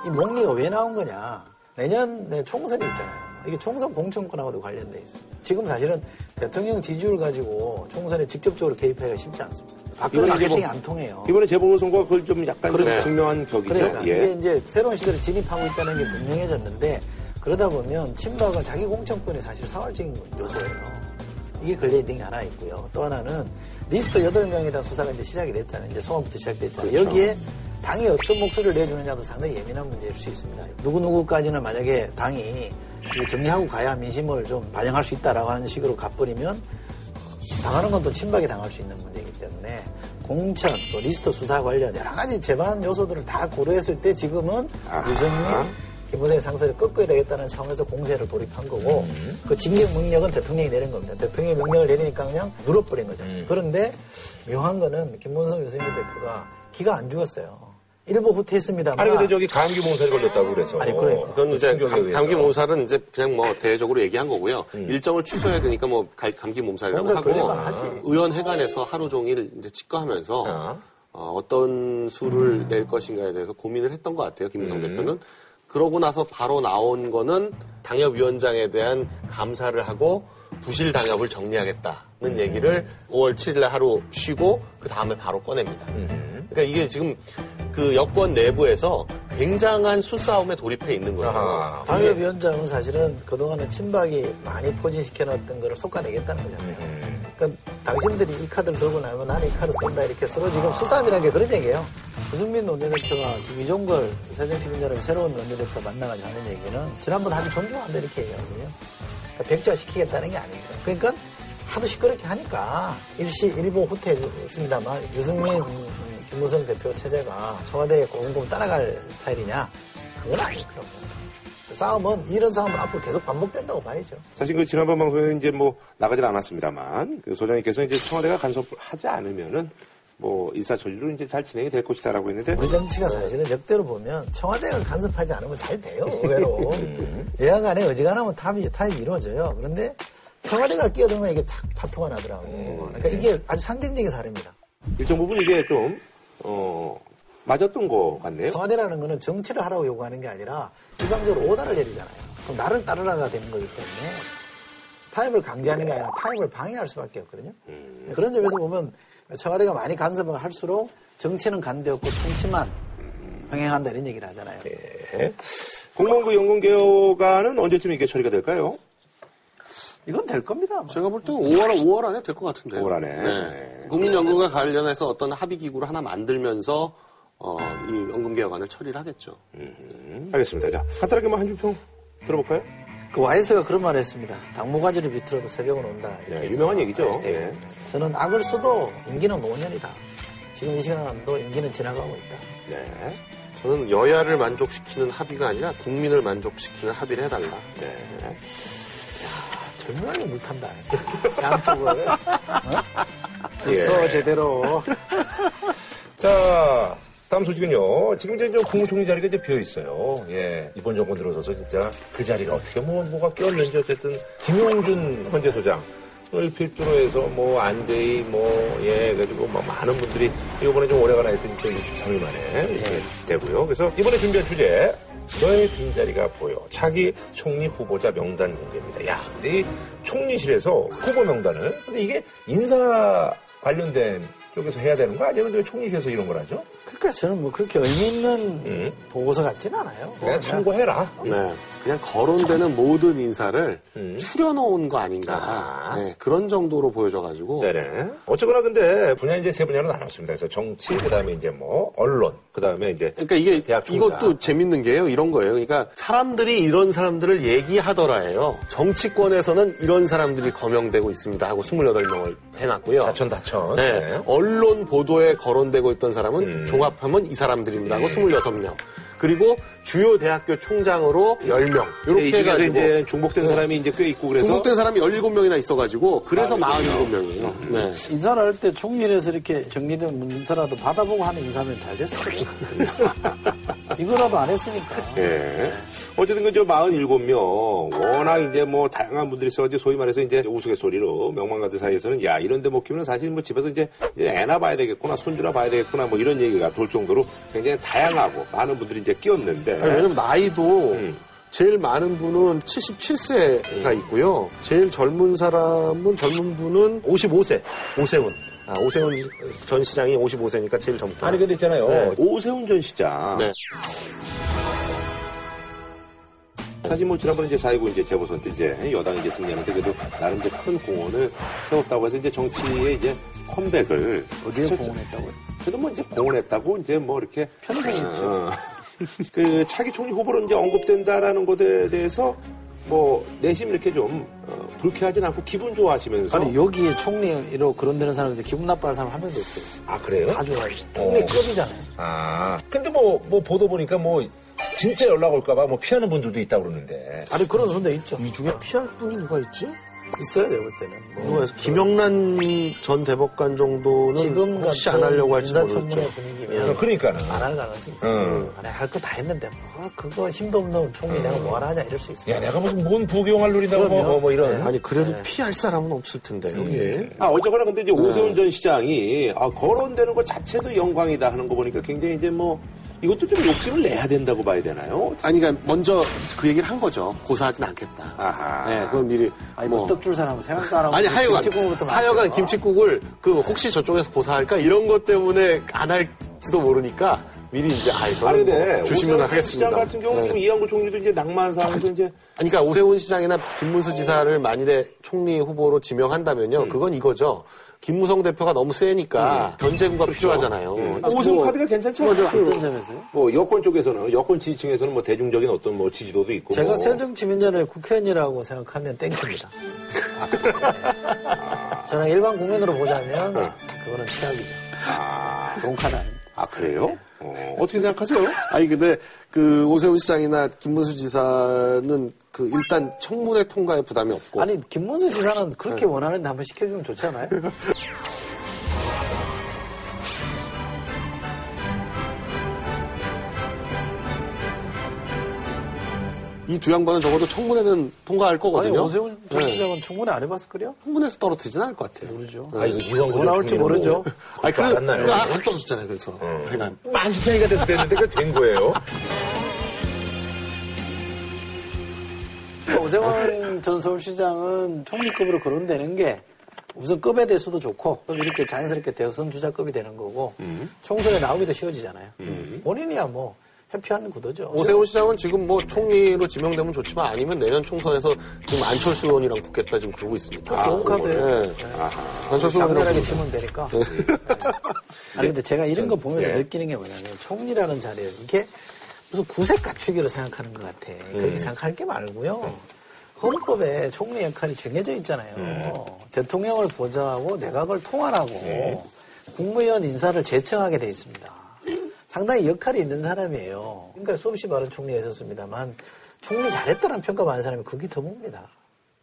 이 목리가 왜 나온 거냐. 내년에 총선이 있잖아요. 이게 총선 공천권하고도 관련돼 있습니다. 지금 사실은 대통령 지지율 가지고 총선에 직접적으로 개입하기가 쉽지 않습니다. 이번에 뭐- 안 통해요. 이번에 재보궐선거가 그걸 좀 약간 좀 그렇죠. 증명한 격이죠. 그러니까 예. 이게 이제 새로운 시대를 진입하고 있다는 게 분명해졌는데 그러다 보면 친박은 자기 공천권이 사실 사활적인 요소예요. 이게 걸려있는 게 하나 있고요. 또 하나는 리스트 8명에 대한 수사가 이제 시작이 됐잖아요. 이제 소환부터 시작됐잖아요. 그렇죠. 여기에 당이 어떤 목소리를 내주느냐도 상당히 예민한 문제일 수 있습니다. 누구누구까지는 만약에 당이 정리하고 가야 민심을 좀 반영할 수 있다라고 하는 식으로 가버리면 당하는 건또 친박이 당할 수 있는 문제이기 때문에 공천, 또 리스트 수사 관련 여러 가지 재반 요소들을 다 고려했을 때 지금은. 유승민, 김무성의 상세를 꺾어야 되겠다는 차원에서 공세를 돌입한 거고 그 징계 명령은 대통령이 내린 겁니다. 대통령이 명령을 내리니까 그냥 눌러버린 거죠. 그런데 묘한 거는 김문성 유승민 대표가 기가 안 죽었어요. 일부 후퇴했습니다만 아니 근데 저기 감기 몸살이 걸렸다고 그래서 아니, 그러니까. 그건 이제 감. 감기 몸살은 이제 그냥 뭐 대외적으로 얘기한 거고요. 일정을 취소해야 되니까 뭐 갈- 감기 몸살이라고 몸살 하고 걸릴만 하지. 의원회관에서 하루 종일 이제 치과하면서 아. 어, 떤 수를 낼 것인가에 대해서 고민을 했던 것 같아요. 김무성 대표는. 그러고 나서 바로 나온 거는 당협위원장에 대한 감사를 하고 부실 당협을 정리하겠다는 얘기를 5월 7일에 하루 쉬고 그 다음에 바로 꺼냅니다. 그러니까 이게 지금 그 여권 내부에서 굉장한 수싸움에 돌입해 있는 거예요. 당협위원장은 사실은 그동안에 친박이 많이 포진시켜놨던 거를 솎아내겠다는 거잖아요. 그러니까 당신들이 이 카드를 들고 나면 나는 이 카드 쓴다 이렇게 서로 지금 수싸움이라는 게 그런 얘기예요. 유승민 원내대표가 지금 이종걸 새정치민주연합 새로운 원내대표 만나가지고 하는 얘기는 지난번 합의 존중한다 이렇게 얘기하거든요. 그러니까 백자시키겠다는 게 아닙니다. 그러니까 하도 시끄럽게 하니까 일시 일부 후퇴했습니다만 유승민 음, 김무성 대표 체제가 청와대에 꼼꼼 따라갈 스타일이냐 그건 아니더라고요. 싸움은 이런 싸움은 앞으로 계속 반복된다고 봐야죠. 사실 그 지난번 방송에는 이제 뭐 나가질 않았습니다만 그 소장님께서 이제 청와대가 간섭하지 않으면은 뭐 일사천리로 이제 잘 진행이 될 것이다라고 했는데 우리 정치가 사실은 역대로 보면 청와대가 간섭하지 않으면 잘 돼요, 의외로. 여야간에 어지간하면 타입이, 타입이 이루어져요. 그런데 청와대가 끼어들면 이게 착 파토가 나더라고. 그러니까 이게 아주 상징적인 사례입니다. 일정 부분 이게 좀 어, 맞았던 것 같네요. 청와대라는 거는 정치를 하라고 요구하는 게 아니라 일방적으로 오다를 내리잖아요. 그럼 나를 따르라가 되는 거기 때문에 타협을 강제하는 게 아니라 타협을 방해할 수밖에 없거든요. 그런 점에서 보면 청와대가 많이 간섭을 할수록 정치는 간대없고 통치만 병행한다 이런 얘기를 하잖아요. 예. 공무원부 연금 개혁안은 언제쯤 이게 처리가 될까요? 이건 될 겁니다. 아마. 제가 볼 때는 5월, 5월 안에 될 것 같은데요. 5월 안에. 네. 네. 국민연금과 관련해서 어떤 합의기구를 하나 만들면서 어, 이 연금개혁안을 처리를 하겠죠. 음, 알겠습니다. 자, 간단하게 뭐한줄평 들어볼까요? 그 와이스가 그런 말을 했습니다. 당무가지를 비틀어도 새벽은 온다. 네. 유명한 얘기죠. 네. 예. 저는 악을 써도 임기는 5년이다. 지금 이 시간도 임기는 지나가고 있다. 네. 저는 여야를 만족시키는 합의가 아니라 국민을 만족시키는 합의를 해달라. 네. 절묘하게 물탄다. [laughs] 양쪽을. 어? 예. 제대로. 자, 다음 소식은요. 지금 이제 좀 국무총리 자리가 이제 비어 있어요. 예. 이번 정권 들어서서 진짜 그 자리가 어떻게 뭐 뭐가 꼈는지 어쨌든 김용준 헌재 소장. 을 필두로 해서 뭐 안대희 뭐예 가지고 뭐 많은 분들이 이번에 좀 오래가나 했더니 또 63일 만에 이렇게 되고요. 그래서 이번에 준비한 주제 너의 빈자리가 보여 차기 총리 후보자 명단 공개입니다. 야, 근데 이 총리실에서 후보 명단을 근데 이게 인사 관련된 쪽에서 해야 되는 거 아니면 왜 총리실에서 이런 걸 하죠? 그러니까 저는 뭐 그렇게 의미 있는 음. 보고서 같지는 않아요. 그냥 참고해라. 네. 그냥 거론되는 모든 인사를 음. 추려놓은 거 아닌가. 아. 네, 그런 정도로 보여져가지고. 네네. 어쨌거나 근데 분야 이제 세 분야로 나눴습니다. 그래서 정치, 그 다음에 이제 뭐 언론, 그 다음에 이제 그러니까 이게 대학 총장. 이것도 재밌는 게요. 이런 거예요. 그러니까 사람들이 이런 사람들을 얘기하더라예요. 정치권에서는 이런 사람들이 거명되고 있습니다 하고 28명을 해놨고요. 자천 다천. 네. 언론 보도에 거론되고 있던 사람은 음. 종합하면 이 사람들입니다 하고 26명. 그리고 주요 대학교 총장으로 10명. 이렇게 이 중에서 해가지고 이제 중복된 사람이 이제 꽤 있고 그래서 중복된 사람이 17명이나 있어 가지고 그래서 47 47명이에요. 네. 인사를 할 때 총리실에서 이렇게 정리된 문서라도 받아보고 하는 인사면 잘 됐을 거예요. [laughs] 이거라도 안 했으니까. 예. 어쨌든 그저 47명 워낙 이제 뭐 다양한 분들이 있어 가지고 소위 말해서 이제 우스갯소리로 명망가들 사이에서는 야 이런 데 못 키우면 사실 뭐 집에서 이제, 이제 애나 봐야 되겠구나 손주나 봐야 되겠구나 뭐 이런 얘기가 돌 정도로 굉장히 다양하고 많은 분들이 이제 끼었는데 아니, 왜냐면 나이도 음. 제일 많은 분은 77세가 있고요. 제일 젊은 사람은 젊은 분은 55세. 오세훈. 아, 오세훈 전 시장이 55세니까 제일 젊다. 아니 근데 있잖아요. 네. 오세훈 전 시장 네. 사실 뭐 지난번에 이제 4.19 이제 재보선 때 이제 여당이 이제 승리하는데 그래도 나름 이제 큰 공헌을 세웠다고 해서 이제 정치에 이제 컴백을 어디에. 공헌했다고요? 그래도 뭐 이제 공헌했다고 이제 뭐 이렇게 편성했죠. 어, 그 차기 총리 후보로 이제 언급된다라는 것에 대해서 뭐 내심 이렇게 좀 어, 불쾌하진 않고 기분 좋아하시면서 아니 여기에 총리로 거론되는 사람들 기분 나빠할 사람 한 명도 없어요. 아 그래요? 다 좋아요. 총리급이잖아요. 아 근데 뭐뭐 보도 보니까 뭐 진짜 연락 올까봐 뭐 피하는 분들도 있다 고 그러는데. 아니 그런 손대 있죠. 이 중에 피할 분이 누가 있지? 있어요 내가 볼 때는. 뭐 누가 있어? 김영란 전 대법관 정도는 지금 혹시 안 하려고 할지 모르겠죠. 분위기면 그러니까는. 안할 가능성이 있어요. 음. 아, 내가 할 거 다 했는데 뭐 그거 힘도 없는 총리 내가 뭐 하냐 이럴 수 있어요. 야 내가 무슨 뭔 부경할 노린다고 뭐, 뭐, 뭐 이런. 아니 그래도 네. 피할 사람은 없을 텐데 여기에. 아, 어쨌거나 근데 이제 오세훈 전 시장이 아, 거론되는 것 자체도 영광이다 하는 거 보니까 굉장히 이제 뭐 이것도 좀 욕심을 내야 된다고 봐야 되나요? 아니 그러니까 먼저 그 얘기를 한 거죠. 고사하진 않겠다. 아하. 네, 그건 미리 아니 뭐뭐 떡줄 사람은 생각도 안 하고 아니 하여간 김치국부터 하여간 마셔. 김치국을 그 혹시 저쪽에서 고사할까 이런 것 때문에 안 할지도 모르니까 미리 이제 아 아니 저는 근데 뭐 주시면 하겠습니다. 시장 같은 경우는 네. 지금 이양구 총리도 이제 낭만 상에서 이제 그러니까 오세훈 시장이나 김문수 지사를 만일에 총리 후보로 지명한다면요, 음. 그건 이거죠. 김무성 대표가 너무 세니까 견제구가 필요하잖아요. 아, 오세훈 카드가 괜찮죠? 저 그, 어떤 점에서요? 뭐 여권 쪽에서는 여권 지지층에서는 뭐 대중적인 어떤 뭐 지지도도 있고 제가 뭐. 새정치민주연의 국회의원이라고 생각하면 땡깁니다. 저는 일반 국민으로 보자면 그거는 최악이죠. 아, 아닙니다. 아 그래요? 어, 어떻게 생각하세요? 아니 근데 그 오세훈 시장이나 김문수 지사는 그 일단 청문회 통과에 부담이 없고 아니 김문수 지사는 그렇게 원하는데 한번 시켜주면 좋지 않아요? [laughs] 이 두 양반은 적어도 청문회는 통과할 아니 거거든요. 오세훈 전 네. 시장은 청문회 안 해봤을 거요? 청문회에서 떨어뜨리진 않을 것 같아요. 모르죠. 아 이거 이왕 뭐 나올지 모르죠. 아니 그럴 줄 알았나요? 아, 안 떨어졌잖아요. 그래서 하여간 만시 차이가 돼서 됐는데 그게 된 거예요. 오세훈 전 서울시장은 총리급으로 거론되는 게 우선 급에 대해서도 좋고 또 이렇게 자연스럽게 대선 주자급이 되는 거고 총선에 나오기도 쉬워지잖아요. 본인이야 뭐 회피하는 구도죠. 오세훈 시장은 지금 뭐 총리로 지명되면 좋지만 아니면 내년 총선에서 지금 안철수 의원이랑 붙겠다 지금 그러고 있습니다. 좋은 카드예요. 네. 안철수 장렬하게 의원이랑 치면 되니까. [laughs] 아니 근데 제가 이런 거 보면서 예. 느끼는 게 뭐냐면 총리라는 자리에 이게 무슨 구색 갖추기로 생각하는 것 같아. 그렇게 생각할 게 말고요. 헌법에 총리 역할이 정해져 있잖아요. 대통령을 보좌하고 내각을 통할하고 국무위원 인사를 제청하게 돼 있습니다. 상당히 역할이 있는 사람이에요. 그러니까 수없이 많은 총리가 있었습니다만 총리 잘했다는 평가 받는 사람이 그게 드뭅니다.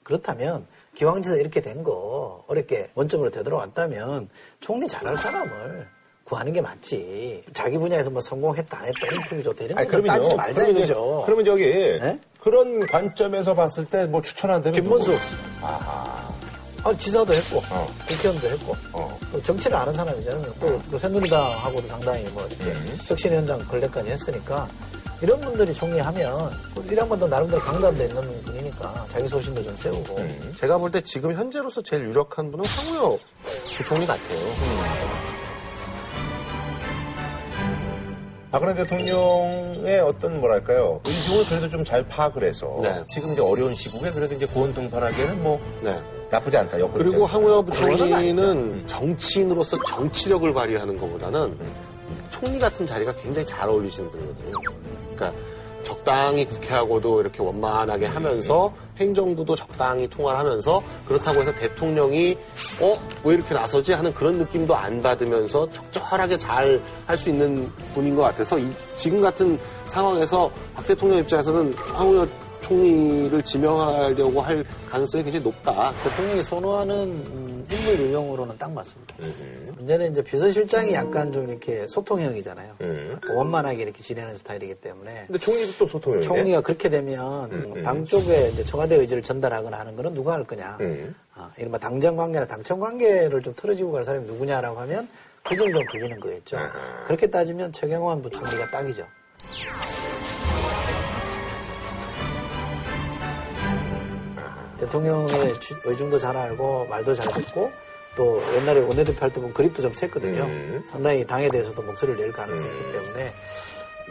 그렇다면 기왕지사 이렇게 된 거 어렵게 원점으로 되돌아왔다면 총리 잘할 사람을 구하는 게 맞지. 자기 분야에서 뭐 성공했다 안 했다 인터뷰 좋다 이런 아니, 거 따지지. 말자 이거죠. 그러면 저기 네? 그런 관점에서 봤을 때 뭐 추천한다면 김문수. 누구? 아하. 아, 지사도 했고, 어. 국회의원도 했고, 어. 또 정치를 아는 사람이잖아요. 또, 또 새누리당하고도 상당히 뭐 이렇게 음. 혁신위원장 권례까지 했으니까 이런 분들이 총리하면 이 양반도 나름대로 강단도 있는 분이니까 자기 소신도 좀 세우고 음. 제가 볼 때 지금 현재로서 제일 유력한 분은 황우여 부총리 같아요. 박근혜 대통령의 어떤 뭐랄까요 의중을 그래도 좀 잘 파악을 해서 네. 지금 이제 어려운 시국에 그래도 이제 고원 등판하기에는 뭐 네. 나쁘지 않다. 그리고 그거는 부총리는 정치인으로서 정치력을 발휘하는 것보다는 총리 같은 자리가 굉장히 잘 어울리시는 분이거든요. 그러니까 적당히 국회하고도 이렇게 원만하게 하면서 행정부도 적당히 통화를 하면서 그렇다고 해서 대통령이 어? 왜 이렇게 나서지? 하는 그런 느낌도 안 받으면서 적절하게 잘 할 수 있는 분인 것 같아서 이- 지금 같은 상황에서 박 대통령 입장에서는 황우여 총리를 지명하려고 할 가능성이 굉장히 높다. 대통령이 선호하는 음, 인물 유형으로는 딱 맞습니다. 문제는 이제 비서실장이 약간 좀 이렇게 소통형이잖아요. 음. 원만하게 이렇게 지내는 스타일이기 때문에 근데 총리도 또 소통형이네. 총리가 그렇게 되면 당 쪽에 이제 청와대 의지를 전달하거나 하는 거는 누가 할 거냐. 음. 아, 이른바 당정 관계나 당청 관계를 좀 틀어지고 갈 사람이 누구냐라고 하면 그 점이 좀 걸리는 거겠죠. 그렇게 따지면 최경환 부총리가 딱이죠. 대통령의 주- 의중도 잘 알고 말도 잘 듣고 또 옛날에 원내대표 할 때 보면 그립도 좀 셌거든요. 음. 상당히 당에 대해서도 목소리를 낼 가능성이 있기 때문에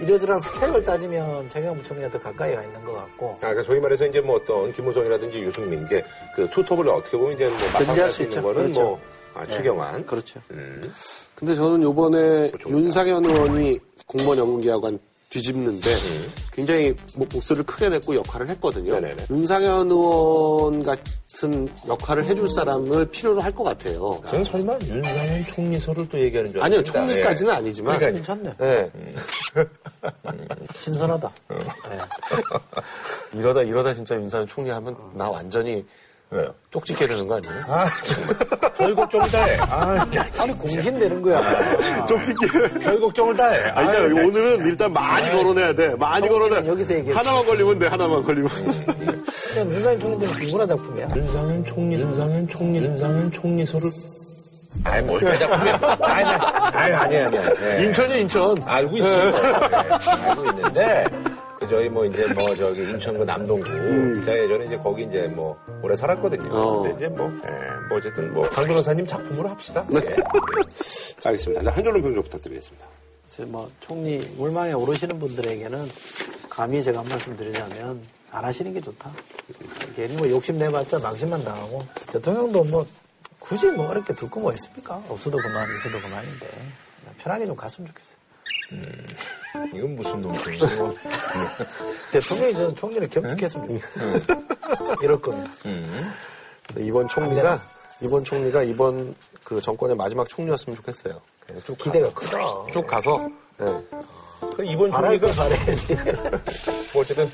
이러저런 스펙을 따지면 최경환 부총리가 더 가까이 가 있는 것 같고 아, 그러니까 소위 말해서 이제 뭐 어떤 김무성이라든지 유승민 이제 그 투톱을 어떻게 보면 이제 뭐 견제할 수수 있는. 거는 그렇죠. 뭐 아, 최경환. 그렇죠. 음. 근데 저는 요번에. 윤상현 의원이 공무원 연구기관관 뒤집는데 음. 굉장히 뭐 목- 목소리를 크게 냈고 역할을 했거든요. 네네네. 윤상현 의원 같은 역할을 해줄 사람을 필요로 할 것 같아요. 저는 설마 윤상현 총리소를 또 얘기하는 줄 아니요. 총리까지는 예. 아니지만. 그러니까 괜찮네. 네. 신선하다. 어. 네. 이러다, 이러다 진짜 윤상현 총리 하면 나 완전히 왜요? 쪽집게 되는 거 아니에요? 아, 정말. 별 걱정을 다 해. 아, 아니 공신되는 거야. 쪽집게. 별 걱정을 다 해. 아니, 아유, 그러니까 나 오늘은 일단 많이 거론해야 돼. 많이 거론해. 여기서 얘기해. 하나만 걸리면 돼, 하나만 걸리면. 그냥 문상현 총리들은 비문화 작품이야. 윤상현 총리, 윤상현 총리, 윤상현 총리 소를. 아이, 뭘 대작품이야. 아이, 나, 아이, 아니야, 아니야. 예. 인천이야, 인천. 알고 있어. 예, 알고 있는데, 그 저희 뭐 이제 뭐 저기 인천 그 남동구. 제가 예전에 이제 거기 이제 뭐 오래 살았거든요. 어. 근데 이제 뭐, 예, 뭐 어쨌든 뭐, 강 변호사님 작품으로 합시다. 예. [laughs] 알겠습니다. 자, 한 줄로 평좀 부탁드리겠습니다. 뭐 총리 물망에 오르시는 분들에게는 감히 제가 한 말씀 드리자면 안 하시는 게 좋다. 괜히 뭐 욕심 내봤자 망신만 당하고 대통령도 뭐 굳이 뭐 어렵게 둘 거뭐 있습니까? 없어도 그만 있어도 그만인데 편하게 좀 갔으면 좋겠어요. 이건 무슨 논평이고. 대통령이 저는 총리를 겸직했으면 좋겠어요. 이럴 겁니다. 이번 총리가, 이번 총리가 이번 그 정권의 마지막 총리였으면 좋겠어요. 쭉, 기대가 크다. 쭉 가서, 예. 그 이번 총리가 바래야지. [laughs] 뭐 어쨌든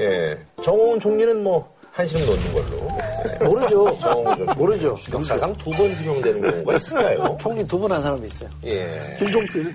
예 정호은 총리는 뭐 한식 놓는 걸로 모르죠. 좀 모르죠. 역사상 두 번 지명되는 경우가 있을까요? [laughs] 총리 두분한 사람 있어요. 예. 김종필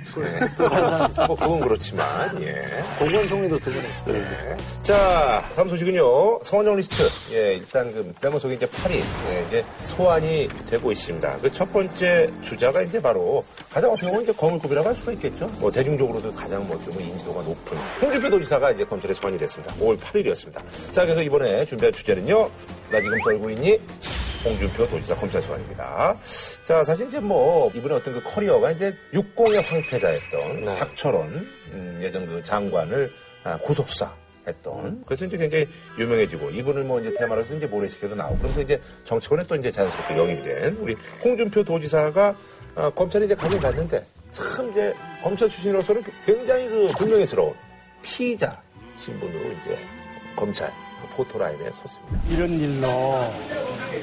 한 사람 있어요. 뭐 그건 그렇지만 예. 고건 총리도 두분 했습니다. 예. 자, 다음 소식은요. 성원정 리스트. 예, 일단 그 메모 속에 이제 8위. 예, 이제 소환이 되고 있습니다. 그 첫 번째 주자가 이제 바로 가장 어떻게 보면 이제 거물급이라고 할 수가 있겠죠. 뭐 대중적으로도 가장 뭐 어떻게 보면 인지도가 높은 홍준표 도지사가 이제 검찰에 소환이 됐습니다. 5월 8일이었습니다. 자, 그래서 이번에 준비한 주제 는요. 나 지금 떨고 있니? 홍준표 도지사 검찰 소환입니다. 자, 사실 이제 뭐 이분의 어떤 그 커리어가 이제 육공의 황태자였던 네. 박철원 음, 예전 그 장관을 아, 구속사 했던. 그래서 이제 굉장히 유명해지고 이분을 뭐 이제 테마로서 이제 모래시켜도 나오고 그러면서 이제 정치권에 또 이제 자연스럽게 영입이 된 우리 홍준표 도지사가 아, 검찰이 이제 가긴 갔는데 참 이제 검찰 출신으로서는 굉장히 그 불명예스러운 피의자 신분으로 이제 검찰 그 포토라인에 섰습니다. 이런 일로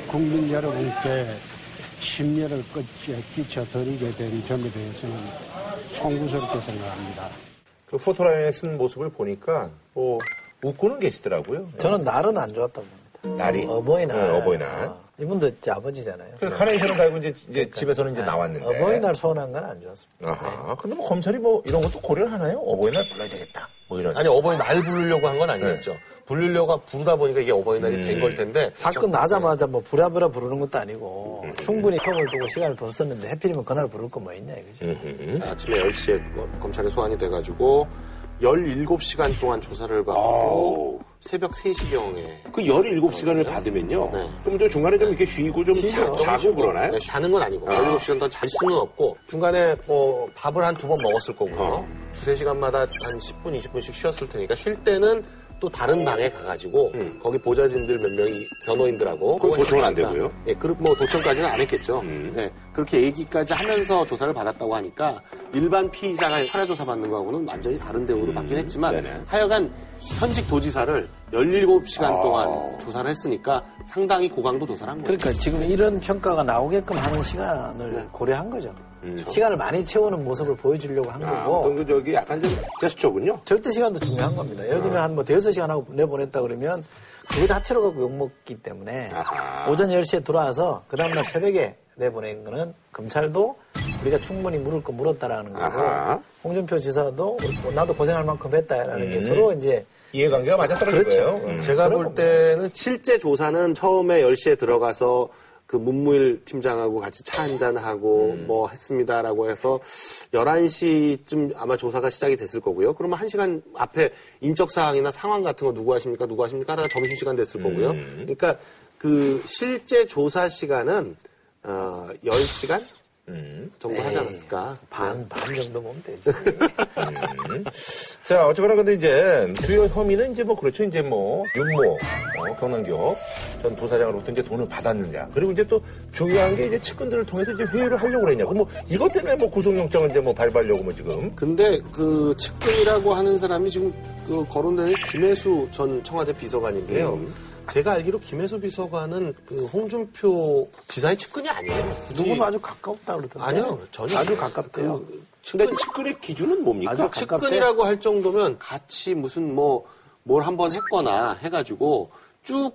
국민 여러분께 심려를 끼쳐, 끼쳐드리게 된 점에 대해서는 송구스럽게 생각합니다. 그 포토라인에 쓴 모습을 보니까 뭐 웃고는 계시더라고요. 저는 날은 안 좋았다고 봅니다. 날이 어버이날. 네, 어버이날. 이분도 이제 아버지잖아요. 그 카네이션을 달고 이제, 이제 집에서는 이제 나왔는데. 그러니까. 어버이날 소원한 건 안 좋았습니다. 아하. 근데 뭐 검찰이 뭐 이런 것도 고려를 하나요? 어버이날 불러야 되겠다. 뭐 이런. 아니 어버이날 부르려고 한 건 아니었죠. 부르려고 부르다 보니까 이게 어버이날이 된걸 텐데 사건 나자마자 뭐 부랴부랴 부르는 것도 아니고 충분히 텀을 두고 시간을 뒀었는데 해필이면 그날 부를 거 뭐 있냐 이거지. 아침에 10시에 검찰에 소환이 돼가지고 17시간 동안 조사를 받고 새벽 3시경에 그 17시간을 받으면요. 네. 그럼 저 중간에 좀 이렇게 쉬고 좀 쉬죠. 자, 고 그러나요? 네, 자는 건 아니고 17시간 더잘 수는 없고 중간에 뭐 밥을 한 두 번 먹었을 거고요. 어. 두세 시간마다 한 10분, 20분씩 쉬었을 테니까 쉴 때는 또 다른 방에 가가지고 거기 보좌진들 몇 명이 변호인들하고 음. 그건 도청은 안 되고요? 예, 그, 뭐 도청까지는 안 했겠죠. 예, 그렇게 얘기까지 하면서 조사를 받았다고 하니까 일반 피의자가 철야 조사 받는 거하고는 완전히 다른 대우를 받긴 했지만 네네. 하여간 현직 도지사를 17시간 동안 조사를 했으니까 상당히 고강도 조사를 한 거예요. 그러니까 지금 이런 평가가 나오게끔 하는 시간을 고려한 거죠. 시간을 많이 채우는 모습을 보여주려고 한 아, 거고 저기 약간 좀 제스처군요. 절대 시간도 중요한 겁니다. 예를 들면 한 뭐 대여섯 시간 하고 내보냈다 그러면 그거 자체로 갖고 욕먹기 때문에 아하. 오전 10시에 들어와서 그 다음날 새벽에 내보낸 거는 검찰도 우리가 충분히 물을 거 물었다라는 거고 아하. 홍준표 지사도 우리- 나도 고생할 만큼 했다라는 게 서로 이제 이해관계가 맞아 떨어질 그렇죠. 거예요. 음. 제가 그런 볼 때는 실제 조사는 처음에 10시에 들어가서 그 문무일 팀장하고 같이 차 한잔하고 뭐 했습니다라고 해서 11시쯤 아마 조사가 시작이 됐을 거고요. 그러면 1시간 앞에 인적 사항이나 상황 같은 거 누구 하십니까? 누구 하십니까? 하다가 점심시간 됐을 거고요. 그러니까 그 실제 조사 시간은 어 10시간 정도 하지 않았을까? 반, 반 정도 보면 되지. 자, 어쨌거나 근데 이제 주요 혐의는 이제 뭐 그렇죠. 이제 뭐 윤모, 어, 경남기업 전 부사장으로부터 이제 돈을 받았느냐. 그리고 이제 또 중요한 게 이제 측근들을 통해서 이제 회유를 하려고 그랬냐고. 뭐 이것 때문에 뭐 구속영장을 이제 뭐 발부하려고 뭐 지금. 근데 그 측근이라고 하는 사람이 지금 그 거론되는 김혜수 전 청와대 비서관인데요. 제가 알기로 김혜수 비서관은 그 홍준표 지사의 측근이 아니에요. 누구는 아주 가깝다 그러던데. 아니요, 전혀 아주 가깝대요. 그 측근, 측근의 기준은 뭡니까? 아주. 측근이라고 할 정도면 같이 무슨 뭐 뭘 한번 했거나 해가지고 쭉